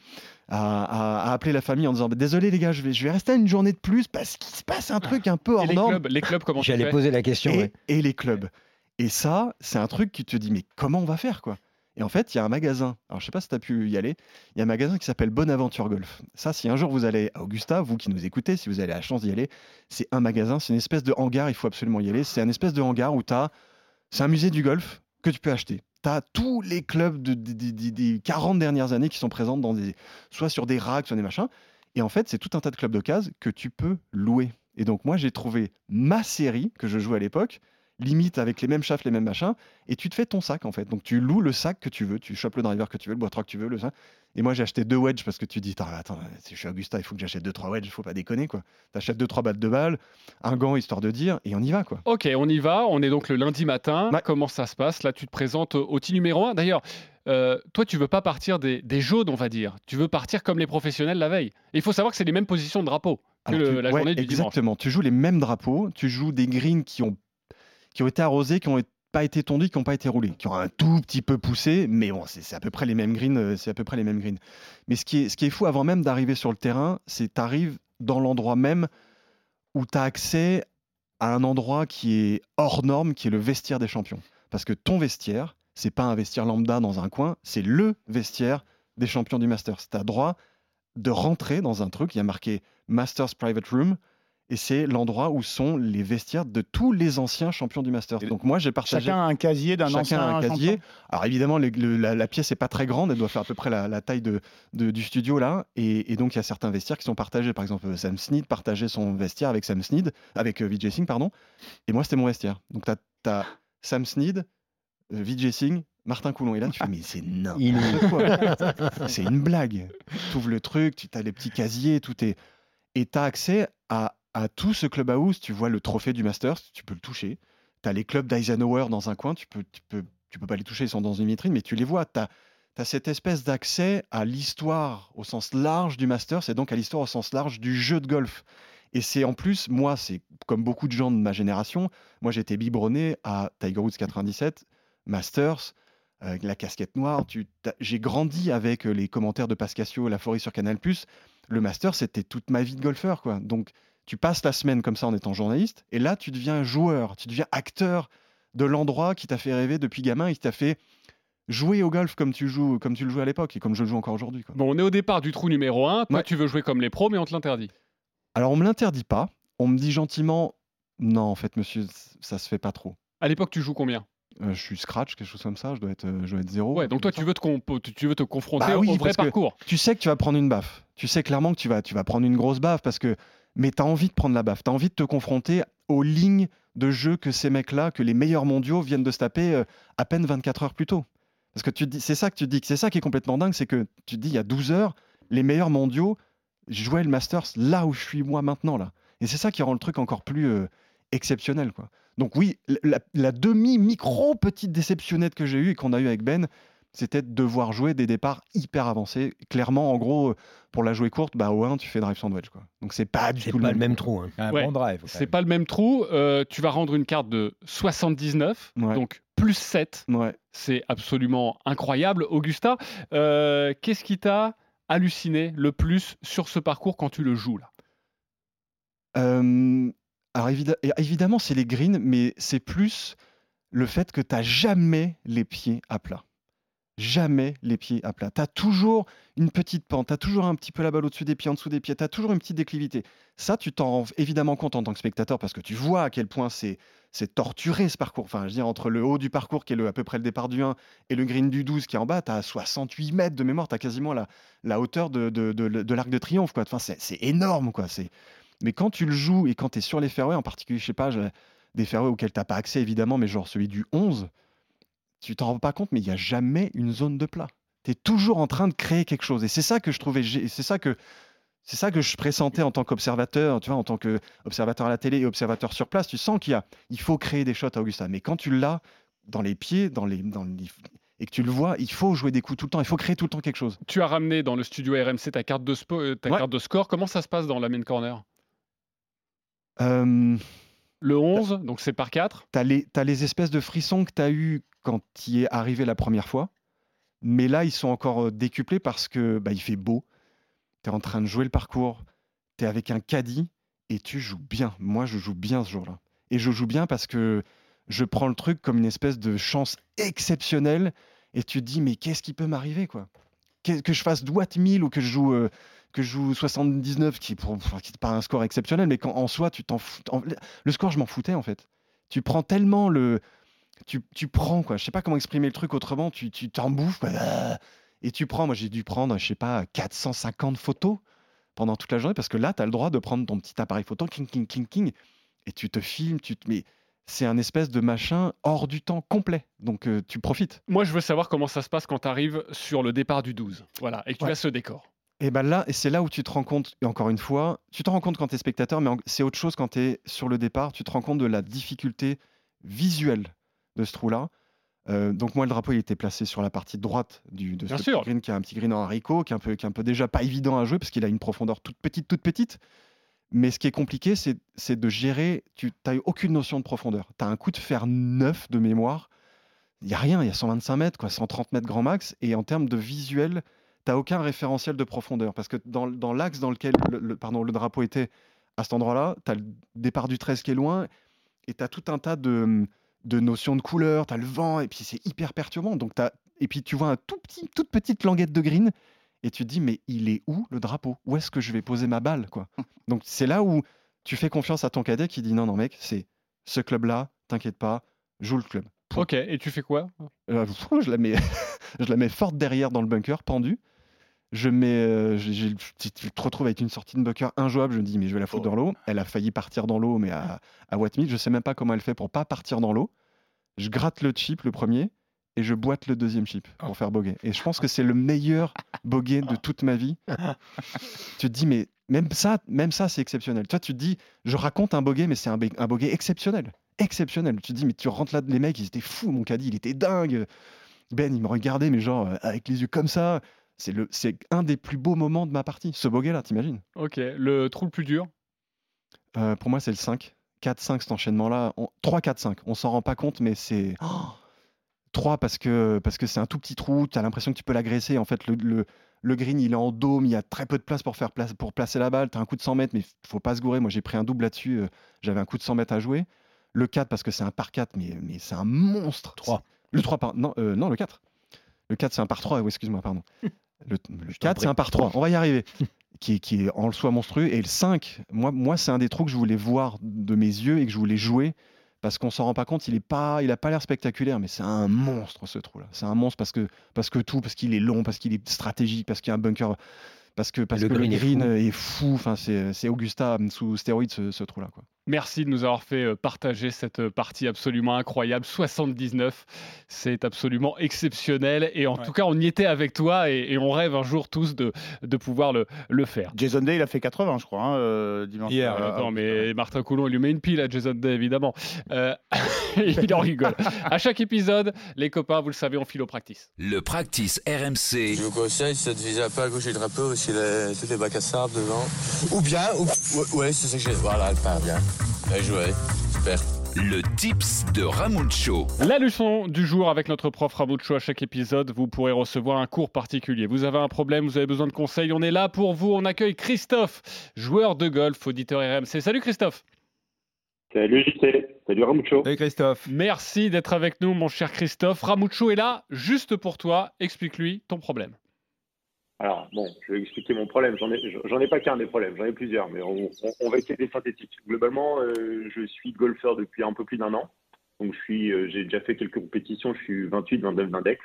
à, à- à appeler la famille en disant Bah, désolé les gars, je vais, je vais rester une journée de plus parce qu'il se passe un truc un peu hors Et les norme. clubs, les clubs, comment tu J'allais poser la question. Et, ouais. et les clubs. Et ça, c'est un truc qui te dit, mais comment on va faire, quoi? Et en fait, il y a un magasin, alors je sais pas si tu as pu y aller, il y a un magasin qui s'appelle Bonaventure Golf. Ça, si un jour vous allez à Augusta, vous qui nous écoutez, si vous avez la chance d'y aller, c'est un magasin, c'est une espèce de hangar, il faut absolument y aller. C'est un espèce de hangar où tu as. C'est un musée du golf que tu peux acheter. Tous les clubs de- des- des- des- des 40 dernières années qui sont présents dans des, soit sur des racks, soit des machins. Et en fait, c'est tout un tas de clubs d'occasion que tu peux louer. Et donc, moi, j'ai trouvé ma série que je jouais à l'époque, limite avec les mêmes shafts, les mêmes machins, et tu te fais ton sac en fait. Donc, tu loues le sac que tu veux, tu chopes le driver que tu veux, le boîte que tu veux, le sac. Et moi, j'ai acheté deux wedges parce que tu dis, attends, si je suis Augusta, il faut que j'achète deux, trois wedges, il faut pas déconner quoi. T'achètes deux, trois battes de balles, un gant histoire de dire, et on y va quoi. Ok, on y va. On est donc le lundi matin. Comment ça se passe? Là, tu te présentes au team numéro 1. D'ailleurs, euh, toi, tu veux pas partir des, des jaunes, on va dire. Tu veux partir comme les professionnels la veille. Et il faut savoir que c'est les mêmes positions de drapeau que Alors, le- tu- la ouais, journée du dimanche. Exactement. Tu joues les mêmes drapeaux, tu joues des greens qui ont, qui ont été arrosés, qui n'ont pas été tondus, qui n'ont pas été roulés, qui ont un tout petit peu poussé, mais bon, c'est à peu près les mêmes greens. euh, C'est à peu près les mêmes greens. Mais ce qui est, fou avant même d'arriver sur le terrain, c'est tu arrives dans l'endroit même où tu as accès à un endroit qui est hors norme, qui est le vestiaire des champions. Parce que ton vestiaire, c'est pas un vestiaire lambda dans un coin, c'est le vestiaire des champions du Masters. Tu as droit de rentrer dans un truc, il y a marqué Masters Private Room, et c'est l'endroit où sont les vestiaires de tous les anciens champions du Masters. Donc moi, j'ai partagé. Chacun a un casier d'un Chacun ancien a un casier. champion. Alors évidemment, le- la, la pièce n'est pas très grande, elle doit faire à peu près la, la taille de, de- du studio là. Et, et donc il y a certains vestiaires qui sont partagés. Par exemple, Sam Snead partageait son vestiaire avec Sam Snead, avec euh, Vijay Singh, pardon. Et moi, c'était mon vestiaire. Donc tu as, Sam Snead, euh, Vijay Singh, Martin Coulon. Et là, tu fais, mais c'est n'importe quoi. c'est une blague. Tu ouvres le truc, tu as les petits casiers, tout est. Et tu as accès à, à tout ce clubhouse. Tu vois le trophée du Masters, tu peux le toucher. Tu as les clubs d'Eisenhower dans un coin, tu peux, tu, peux, tu peux pas les toucher, ils sont dans une vitrine, mais tu les vois. Tu as, cette espèce d'accès à l'histoire au sens large du Masters et donc à l'histoire au sens large du jeu de golf. Et c'est en plus, moi, c'est comme beaucoup de gens de ma génération, moi été biberonné à Tiger Woods 97, Masters, la casquette noire. J'ai grandi avec euh, les commentaires de Pascasio, La Forêt sur Canal+. Le Masters, c'était toute ma vie de golfeur, quoi. Donc, tu passes la semaine comme ça en étant journaliste, et là, tu deviens joueur, tu deviens acteur de l'endroit qui t'a fait rêver depuis gamin et qui t'a fait jouer au golf comme tu joues, comme tu le jouais à l'époque et comme je le joue encore aujourd'hui. Bon, on est au départ du trou numéro 1. Toi, Ouais. tu veux jouer comme les pros, mais on te l'interdit. Alors, on me l'interdit pas. On me dit gentiment, non, en fait, monsieur, ça se fait pas trop. À l'époque, tu joues combien? Euh, je suis scratch, quelque chose comme ça. Je dois être, euh, je dois être zéro. Ouais, donc toi, tu veux te, tu- veux te confronter Bah oui, au vrai parcours. Tu sais que tu vas prendre une baffe. Tu sais clairement que tu vas, tu vas prendre une grosse baffe parce que. Mais tu as envie de prendre la baffe. Tu as envie de te confronter aux lignes de jeu que ces mecs-là, que les meilleurs mondiaux viennent de se taper euh, à peine 24 heures plus tôt. Parce que tu dis, c'est ça que tu dis, c'est ça qui est complètement dingue, c'est que tu dis, il y a 12 heures, les meilleurs mondiaux jouaient le Masters là où je suis moi maintenant. là. Et c'est ça qui rend le truc encore plus euh, exceptionnel. Quoi. Donc oui, la, la demi-micro-petite déceptionnette que j'ai eue et qu'on a eue avec Ben, c'était de devoir jouer des départs hyper avancés. Clairement, en gros, euh, pour la jouer courte, bah, au 1, tu fais drive sandwich. Quoi. Donc c'est pas du tout pas le même, trou. hein. Un Ouais, bon drive. C'est pas le même trou. Euh, tu vas rendre une carte de 79, Ouais. donc plus 7. Ouais. C'est absolument incroyable. Augusta, euh, qu'est-ce qui t'a halluciné le plus sur ce parcours quand tu le joues là? Euh, alors évidemment, c'est les greens, mais c'est plus le fait que tu n'as jamais les pieds à plat. Jamais les pieds à plat. Tu as toujours une petite pente, tu as toujours un petit peu la balle au-dessus des pieds, en dessous des pieds, tu as toujours une petite déclivité. Ça, tu t'en rends évidemment compte en tant que spectateur parce que tu vois à quel point c'est c'est torturé ce parcours. Enfin, je veux dire, entre le haut du parcours qui est le, à peu près le départ du 1 et le green du 12 qui est en bas, tu as 68 mètres de mémoire, tu as quasiment la, hauteur de, l'arc de triomphe. Enfin, c'est c'est énorme. quoi. C'est mais quand tu le joues et quand tu es sur les fairways, en particulier, je sais pas, des fairways auxquels tu pas accès évidemment, mais genre celui du 11, tu t'en rends pas compte, mais il n'y a jamais une zone de plat. Tu es toujours en train de créer quelque chose. Et c'est ça que je trouvais, c'est ça que c'est ça que je pressentais en tant qu'observateur, tu vois, en tant qu'observateur à la télé et observateur sur place. Tu sens qu'il y a, il faut créer des shots à Augusta. Mais quand tu l'as dans les pieds, dans les, dans les- et que tu le vois, il faut jouer des coups tout le temps. Il faut créer tout le temps quelque chose. Tu as ramené dans le studio RMC ta carte de, spo- euh, ta Ouais. carte de score. Comment ça se passe dans la main corner? Euh, Le 11, donc c'est par 4. T'as les, t'as les espèces de frissons que tu as eu quand tu y es arrivé la première fois. Mais là, ils sont encore euh, décuplés parce que bah, il fait beau. Tu es en train de jouer le parcours. Tu es avec un caddie et tu joues bien. Moi, je joue bien ce jour-là. Et je joue bien parce que je prends le truc comme une espèce de chance exceptionnelle. Et tu te dis, mais qu'est-ce qui peut m'arriver quoi? Que, que je fasse Watt 1000 ou que je joue, euh, que je joue 79, qui n'est pas un score exceptionnel, mais quand en soi, tu t'en le score, je m'en foutais en fait. Tu prends tellement le. Tu, tu prends, quoi. Je sais pas comment exprimer le truc autrement. Tu tu t'en bouffes, quoi. Et tu prends. Moi, j'ai dû prendre, je sais pas, 450 photos pendant toute la journée parce que là, tu as le droit de prendre ton petit appareil photo, king, king, king, king, et tu te filmes. Tu te... Mais c'est un espèce de machin hors du temps complet. Donc, euh, tu profites. Moi, je veux savoir comment ça se passe quand tu arrives sur le départ du 12. Voilà, et que tu as ce décor. Et ben là, et c'est là où tu te rends compte, et encore une fois, tu te rends compte quand tu es spectateur, mais c'est autre chose quand tu es sur le départ, tu te rends compte de la difficulté visuelle de ce trou-là. Euh, donc moi, le drapeau, il était placé sur la partie droite du, de ce sûr. petit green, qui est un petit green en haricot, qui est un peu, qui est un peu déjà pas évident à jouer, parce qu'il a une profondeur toute petite, toute petite. Mais ce qui est compliqué, c'est c'est de gérer, tu n'as aucune notion de profondeur. Tu as un coup de fer neuf de mémoire, il n'y a rien, il y a 125 mètres, quoi, 130 mètres grand max, et en termes de visuel, tu n'as aucun référentiel de profondeur. Parce que dans, dans l'axe dans lequel le, le- pardon, le drapeau était à cet endroit-là, tu as le départ du 13 qui est loin, et tu as tout un tas de, de notions de couleur, tu as le vent, et puis c'est hyper perturbant. Donc t'as- et puis tu vois un tout petit, toute petite languette de green, et tu te dis, mais il est où le drapeau? Où est-ce que je vais poser ma balle quoi? Donc c'est là où tu fais confiance à ton cadet qui dit non, non, mec, c'est ce club-là, t'inquiète pas, joue le club. Ok, et tu fais quoi? Euh, je, la mets, je la mets forte derrière dans le bunker, pendue. Je mets, euh, j'ai- tu te retrouves avec une sortie de bunker injouable. Je me dis, mais je vais la foutre dans l'eau. Elle a failli partir dans l'eau, mais à, à Wattmead, je sais même pas comment elle fait pour pas partir dans l'eau. Je gratte le chip, le premier, et je boite le deuxième chip pour faire bogey. Et je pense que c'est le meilleur bogey de toute ma vie. tu te dis, mais même ça, même ça, c'est exceptionnel. Toi, tu te dis, je raconte un bogey, mais c'est un, un bogey exceptionnel. Exceptionnel. Tu te dis, mais tu rentres là, les mecs, ils étaient fous, mon caddie, il était dingue. Ben, il me regardait, mais genre, euh, avec les yeux comme ça. C'est le, c'est un des plus beaux moments de ma partie, ce bogey-là, t'imagines? Ok, le trou le plus dur? Euh, Pour moi, c'est le 5. 4-5, cet enchaînement-là. On- 3-4-5. On s'en rend pas compte, mais c'est. 3 parce que parce que c'est un tout petit trou, tu as l'impression que tu peux l'agresser. En fait, le, le, le green, il est en dôme, il y a très peu de place pour, faire place, pour placer la balle. Tu as un coup de 100 mètres, mais il faut pas se gourer. Moi, j'ai pris un double là-dessus. euh, J'avais un coup de 100 mètres à jouer. Le 4 parce que c'est un par 4, mais, mais c'est un monstre. 3. Le 3 par. Non, euh, non le 4. Le 4, c'est un par 3. Oui, excuse-moi, pardon. Le, le 4, c'est un par 3. On va y arriver. Qui est, qui est en soi monstrueux. Et le 5, moi, moi c'est un des trous que je voulais voir de mes yeux et que je voulais jouer. Parce qu'on s'en rend pas compte, il est pas, il a pas l'air spectaculaire, mais c'est un monstre ce trou-là. C'est un monstre parce que, parce que tout, parce qu'il est long, parce qu'il est stratégique, parce qu'il y a un bunker, parce que, parce Le que green est le green fou. est fou. Enfin, c'est, Augusta sous stéroïdes ce, ce trou-là, quoi. Merci de nous avoir fait euh, partager cette euh, partie absolument incroyable. 79, c'est absolument exceptionnel. Et en tout cas, on y était avec toi et, et on rêve un jour tous de, de pouvoir le, le faire. Jason Day, il a fait 80, je crois, hein, euh, dimanche. Hier, Euh, attends, mais Martin Coulon, il lui met une pile à Jason Day, évidemment. Euh, il en rigole. À chaque épisode, les copains, vous le savez, on file au practice. Le practice RMC. Je vous conseille, de viser un peu à gauche du drapeau, aussi les, toutes les bacs à sable devant. Ou bien, ou, ouais, ouais, c'est ça que j'ai. Voilà, elle part bien. Bien joué, super. Le tips de Ramucho. La leçon du jour avec notre prof Ramucho à chaque épisode, vous pourrez recevoir un cours particulier. Vous avez un problème, vous avez besoin de conseils, on est là pour vous. On accueille Christophe, joueur de golf, auditeur RMC. Salut Christophe. Salut JC, salut Ramucho. Salut Christophe. Merci d'être avec nous, mon cher Christophe. Ramucho est là juste pour toi. Explique-lui ton problème. Alors, bon, je vais expliquer mon problème. J'en ai, j'en ai pas qu'un des problèmes, j'en ai plusieurs, mais on, on- on va essayer des synthétiques. Globalement, euh, je suis golfeur depuis un peu plus d'un an. Donc, je suis, euh, j'ai déjà fait quelques compétitions, je suis 28, 29 d'index.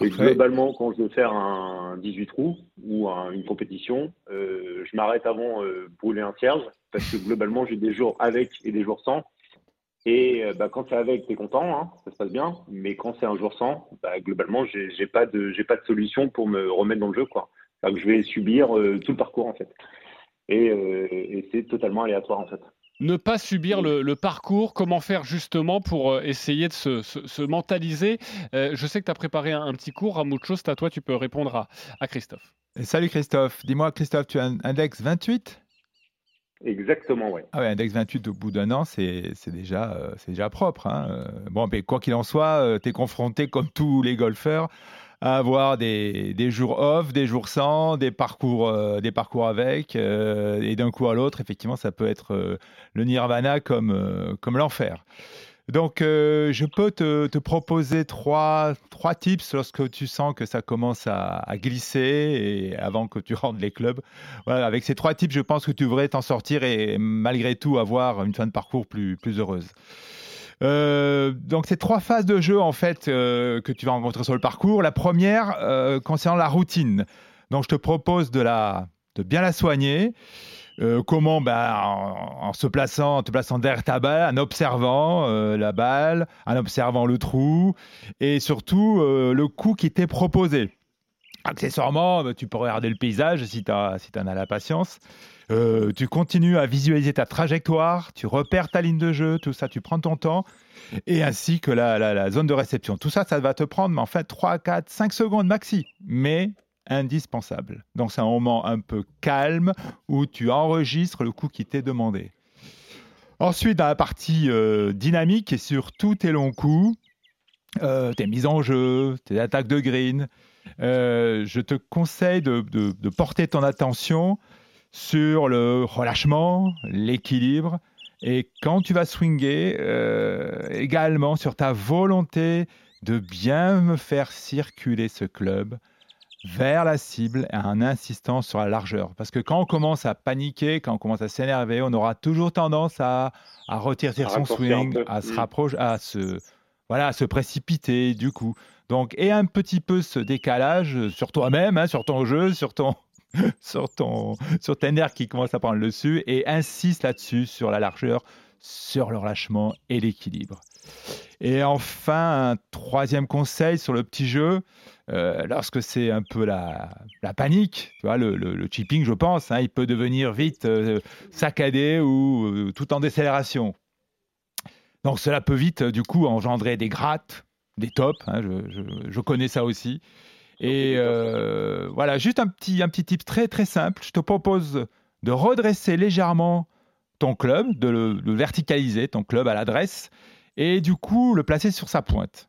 Et globalement, quand je veux faire un 18 trous ou un- une compétition, euh, je m'arrête avant euh, brûler un cierge parce que globalement, j'ai des jours avec et des jours sans. Et euh, bah, quand c'est avec, t'es content, hein, ça se passe bien. Mais quand c'est un jour sans, bah, globalement, j'ai pas de j'ai pas de solution pour me remettre dans le jeu, quoi. Donc, je vais subir euh, tout le parcours en fait. Et, euh, et c'est totalement aléatoire en fait. Ne pas subir le, le parcours, comment faire justement pour essayer de se, se- se mentaliser. Euh, je sais que tu as préparé un, un petit cours, Ramucho, c'est à toi, tu peux répondre à, à Christophe. Salut Christophe. Dis-moi, Christophe, tu as un index 28 Exactement, ouais. Ah ouais, index 28 au bout d'un an, c'est déjà, euh, déjà propre. hein. Euh, Bon, quoi qu'il en soit, tu es confronté, comme tous les golfeurs, à avoir des, jours off, des jours sans, des parcours, euh, des parcours avec, euh, et d'un coup à l'autre, effectivement, ça peut être euh, le nirvana comme, euh, comme l'enfer. Donc, euh, je peux te, proposer trois, trois tips lorsque tu sens que ça commence à, glisser et avant que tu rentres les clubs. Avec ces trois tips, je pense que tu devrais t'en sortir et malgré tout avoir une fin de parcours plus, plus heureuse. Euh, donc, c'est trois phases de jeu en fait euh, que tu vas rencontrer sur le parcours. La première concernant la routine. Donc, je te propose de, la, de bien la soigner. Euh, comment ben, en, se plaçant, en te plaçant derrière ta balle, en observant euh, la balle, en observant le trou et surtout euh, le coup qui t'est proposé. Accessoirement, ben, tu peux regarder le paysage si tu en as la patience. Tu continues à visualiser ta trajectoire, tu repères ta ligne de jeu, tout ça, tu prends ton temps, et ainsi que la, la- la zone de réception. Tout ça, ça va te prendre, mais en fait, 3, 4, 5 secondes maxi, mais indispensable. Donc, c'est un moment un peu calme où tu enregistres le coup qui t'est demandé. Ensuite, dans la partie euh, dynamique et sur tous tes longs coups, euh, tes mises en jeu, tes attaques de green, euh, je te conseille de, de- porter ton attention sur le relâchement, l'équilibre, et quand tu vas swinger, également sur ta volonté de bien me faire circuler ce club vers la cible en insistant sur la largeur. Parce que quand on commence à paniquer, quand on commence à s'énerver, on aura toujours tendance à, à retirer À son un swing, à se Mm. rapprocher, à se, voilà, à se précipiter du coup. Donc, et un petit peu ce décalage sur toi-même, hein, sur ton jeu, sur ton, sur ton, sur tes nerfs qui commencent à prendre le dessus, et insiste là-dessus sur la largeur, sur le relâchement et l'équilibre. Et enfin, un troisième conseil sur le petit jeu, euh, lorsque c'est un peu la, la panique, tu vois, le, le- le chipping, je pense, hein, il peut devenir vite euh, saccadé ou euh, tout en décélération. Donc cela peut vite, du coup, engendrer des grattes, des tops, hein, je, je- je connais ça aussi. Et voilà, juste un petit, un petit tip très très simple, je te propose de redresser légèrement ton club, de le, le verticaliser, ton club à l'adresse, et du coup le placer sur sa pointe.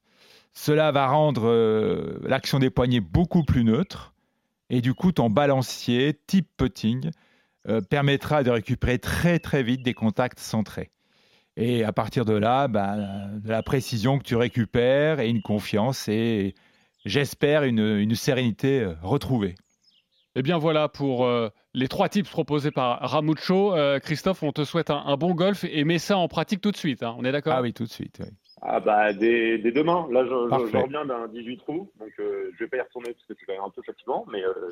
Cela va rendre euh, l'action des poignets beaucoup plus neutre, et du coup ton balancier type putting euh, permettra de récupérer très très vite des contacts centrés. Et à partir de là, de la précision que tu récupères et une confiance et j'espère une, une sérénité euh, retrouvée. Eh bien voilà pour euh, les trois tips proposés par Ramucho. Euh, Christophe, on te souhaite un, un bon golf et mets ça en pratique tout de suite. hein. On est d'accord? Ah oui, tout de suite. oui. Ah bah dès, dès demain, là je, je- reviens d'un 18 trous, donc euh, je vais pas y retourner parce que c'est quand même un peu fatigant, mais euh,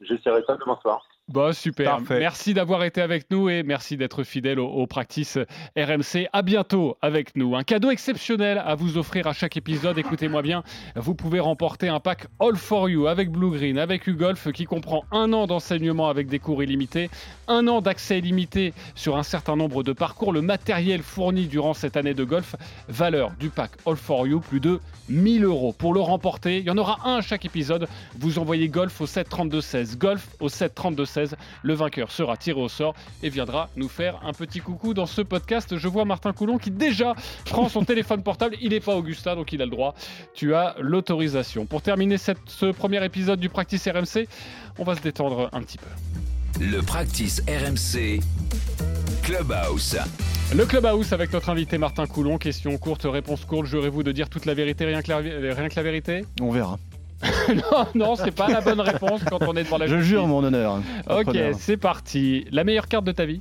j'essaierai ça demain soir. Bah, super. Parfait. Merci d'avoir été avec nous et merci d'être fidèle aux, aux practices RMC. À bientôt avec nous. Un cadeau exceptionnel à vous offrir à chaque épisode. Écoutez-moi bien, vous pouvez remporter un pack All for You avec Blue Green, avec UGolf qui comprend un an d'enseignement avec des cours illimités, un an d'accès illimité sur un certain nombre de parcours, le matériel fourni durant cette année de golf, valeur du pack All for You, plus de 1000 euros. Pour le remporter, il y en aura un à chaque épisode. Vous envoyez golf au 7 32 16. Golf au 7 32 16. Le vainqueur sera tiré au sort et viendra nous faire un petit coucou dans ce podcast. Je vois Martin Coulon qui déjà prend son téléphone portable. Il n'est pas Augustin, donc il a le droit. Tu as l'autorisation. Pour terminer cette- ce premier épisode du Practice RMC, on va se détendre un petit peu. Le practice RMC Clubhouse. Le Clubhouse avec notre invité Martin Coulon. Question courte, réponse courte. Jurez-vous de dire toute la vérité, rien que la, rien que la vérité? On verra. Non, non, c'est pas la bonne réponse quand on est devant la Je justice. jure mon honneur. Ok, Honneur. c'est parti. La meilleure carte de ta vie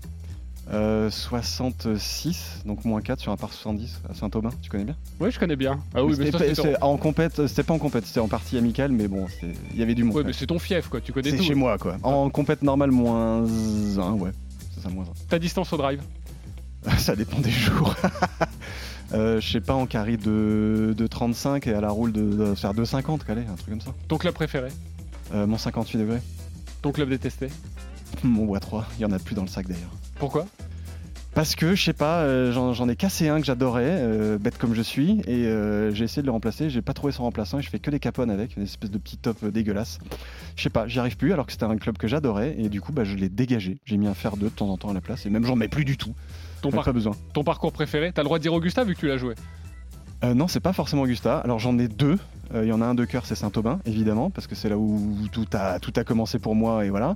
Euh, 66, donc moins 4 sur un par 70 à Saint-Aubin, tu connais bien? Oui, je connais bien. Ah oui, mais C'était ça, pas- c'est c'est ton... en compète, c'était pas en compète, c'était en partie amicale, mais bon, il y avait du monde. Ouais, mais c'est ton fief, quoi. Tu connais C'est tout. chez moi, quoi. En compète normale, moins 1, ouais. C'est ça, moins Ta distance au drive 1. ça dépend des jours. Euh, je sais pas, en carré de, de 35 et à la roule de, de faire 2,50, calé, un truc comme ça. Ton club préféré Euh, mon 58 degrés. Ton club détesté Mon bois 3, il y en a plus dans le sac d'ailleurs. Pourquoi? Parce que, je sais pas, euh, j'en ai cassé un que j'adorais, euh, bête comme je suis, et euh, j'ai essayé de le remplacer, j'ai pas trouvé son remplaçant, et je fais que des capones avec, une espèce de petit top dégueulasse. Je sais pas, j'y arrive plus, alors que c'était un club que j'adorais, et du coup, bah, je l'ai dégagé. J'ai mis un fer 2 de temps en temps à la place, et même j'en mets plus du tout. Ton, J'en ai par- pas besoin. ton parcours préféré? T'as le droit de dire Augusta vu que tu l'as joué? Euh, non, c'est pas forcément Augusta. Alors j'en ai deux. Euh, Il y en a un de cœur, c'est Saint-Aubin, évidemment, parce que c'est là où tout a, tout a commencé pour moi, et voilà.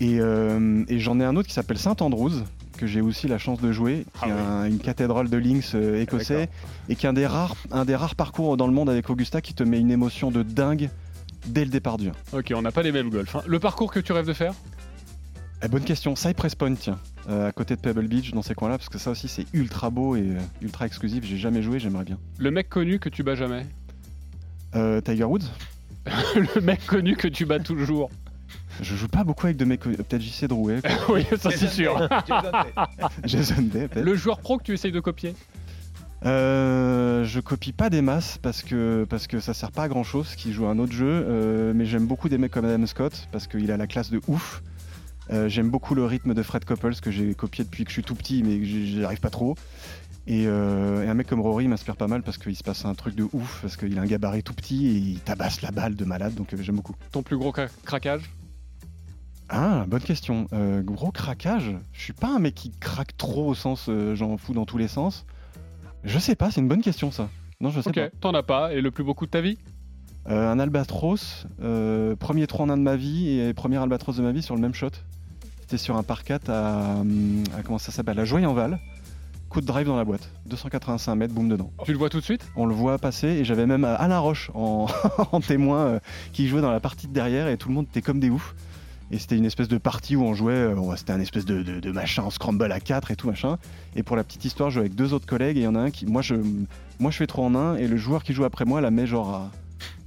Et, euh, et j'en ai un autre qui s'appelle Saint-Andrews, que j'ai aussi la chance de jouer, qui est un- une cathédrale de links euh, écossais, et qui est un des, rares, un des rares parcours dans le monde avec Augusta qui te met une émotion de dingue dès le départ du 1. Ok, on n'a pas les mêmes golf. hein. Le parcours que tu rêves de faire? Eh, bonne question. Cypress Point, tiens, euh, à côté de Pebble Beach, dans ces coins-là, parce que ça aussi c'est ultra beau et euh, ultra exclusif. J'ai jamais joué, j'aimerais bien. Le mec connu que tu bats jamais Euh, Tiger Woods Le mec connu que tu bats toujours Je joue pas beaucoup avec de mecs. connus. Peut-être JC Drouet. quoi. Oui, ça c'est sûr. Jason Day, peut-être. Le joueur pro que tu essayes de copier Euh, je copie pas des masses parce que, parce que ça sert pas à grand chose qui joue à un autre jeu, euh, mais j'aime beaucoup des mecs comme Adam Scott parce qu'il a la classe de ouf. Euh, j'aime beaucoup le rythme de Fred Couples que j'ai copié depuis que je suis tout petit mais que j'y j'y arrive pas trop. Et, euh, et un mec comme Rory m'inspire pas mal parce qu'il se passe un truc de ouf, parce qu'il a un gabarit tout petit et il tabasse la balle de malade, donc euh, j'aime beaucoup. Ton plus gros cra- craquage? Ah, bonne question. Euh, gros craquage? Je suis pas un mec qui craque trop au sens euh, j'en fous dans tous les sens. Je sais pas, c'est une bonne question ça. Non, je sais Ok, pas. t'en as pas. Et le plus beau coup de ta vie? Euh, un albatros, premier 3 en 1 de ma vie et premier albatros de ma vie sur le même shot. C'était sur un par 4 à, hum, à- comment ça s'appelle, à Joyenval. coup de drive dans la boîte. 285 mètres, boum dedans. Tu le vois tout de suite? On le voit passer et j'avais même Alain Roche en, en témoin euh, qui jouait dans la partie de derrière et tout le monde était comme des oufs. Et c'était une espèce de partie où on jouait, euh, c'était un espèce de, de- de machin en scramble à 4 et tout machin. Et pour la petite histoire, je jouais avec deux autres collègues et il y en a un qui, moi je, moi je fais 3 en 1 et le joueur qui joue après moi la met genre à,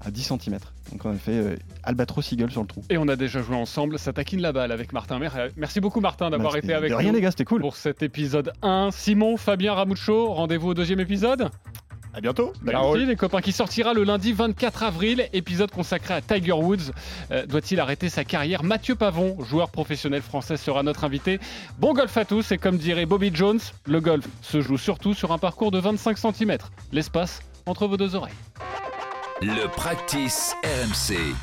à 10 cm. Donc on a fait euh, Albatros Eagle sur le trou. Et on a déjà joué ensemble, ça taquine la balle avec Martin Mer. Euh, Merci beaucoup Martin d'avoir Bah, été avec de nous. rien, les gars, c'était cool. Pour cet épisode 1. Simon, Fabien Ramucho, rendez-vous au deuxième épisode. À bientôt. Merci les copains qui sortira le lundi 24 avril, épisode consacré à Tiger Woods. Euh, Doit-il arrêter sa carrière? Mathieu Pavon, joueur professionnel français, sera notre invité. Bon golf à tous et comme dirait Bobby Jones, le golf se joue surtout sur un parcours de 25 cm. L'espace entre vos deux oreilles. Le practice RMC.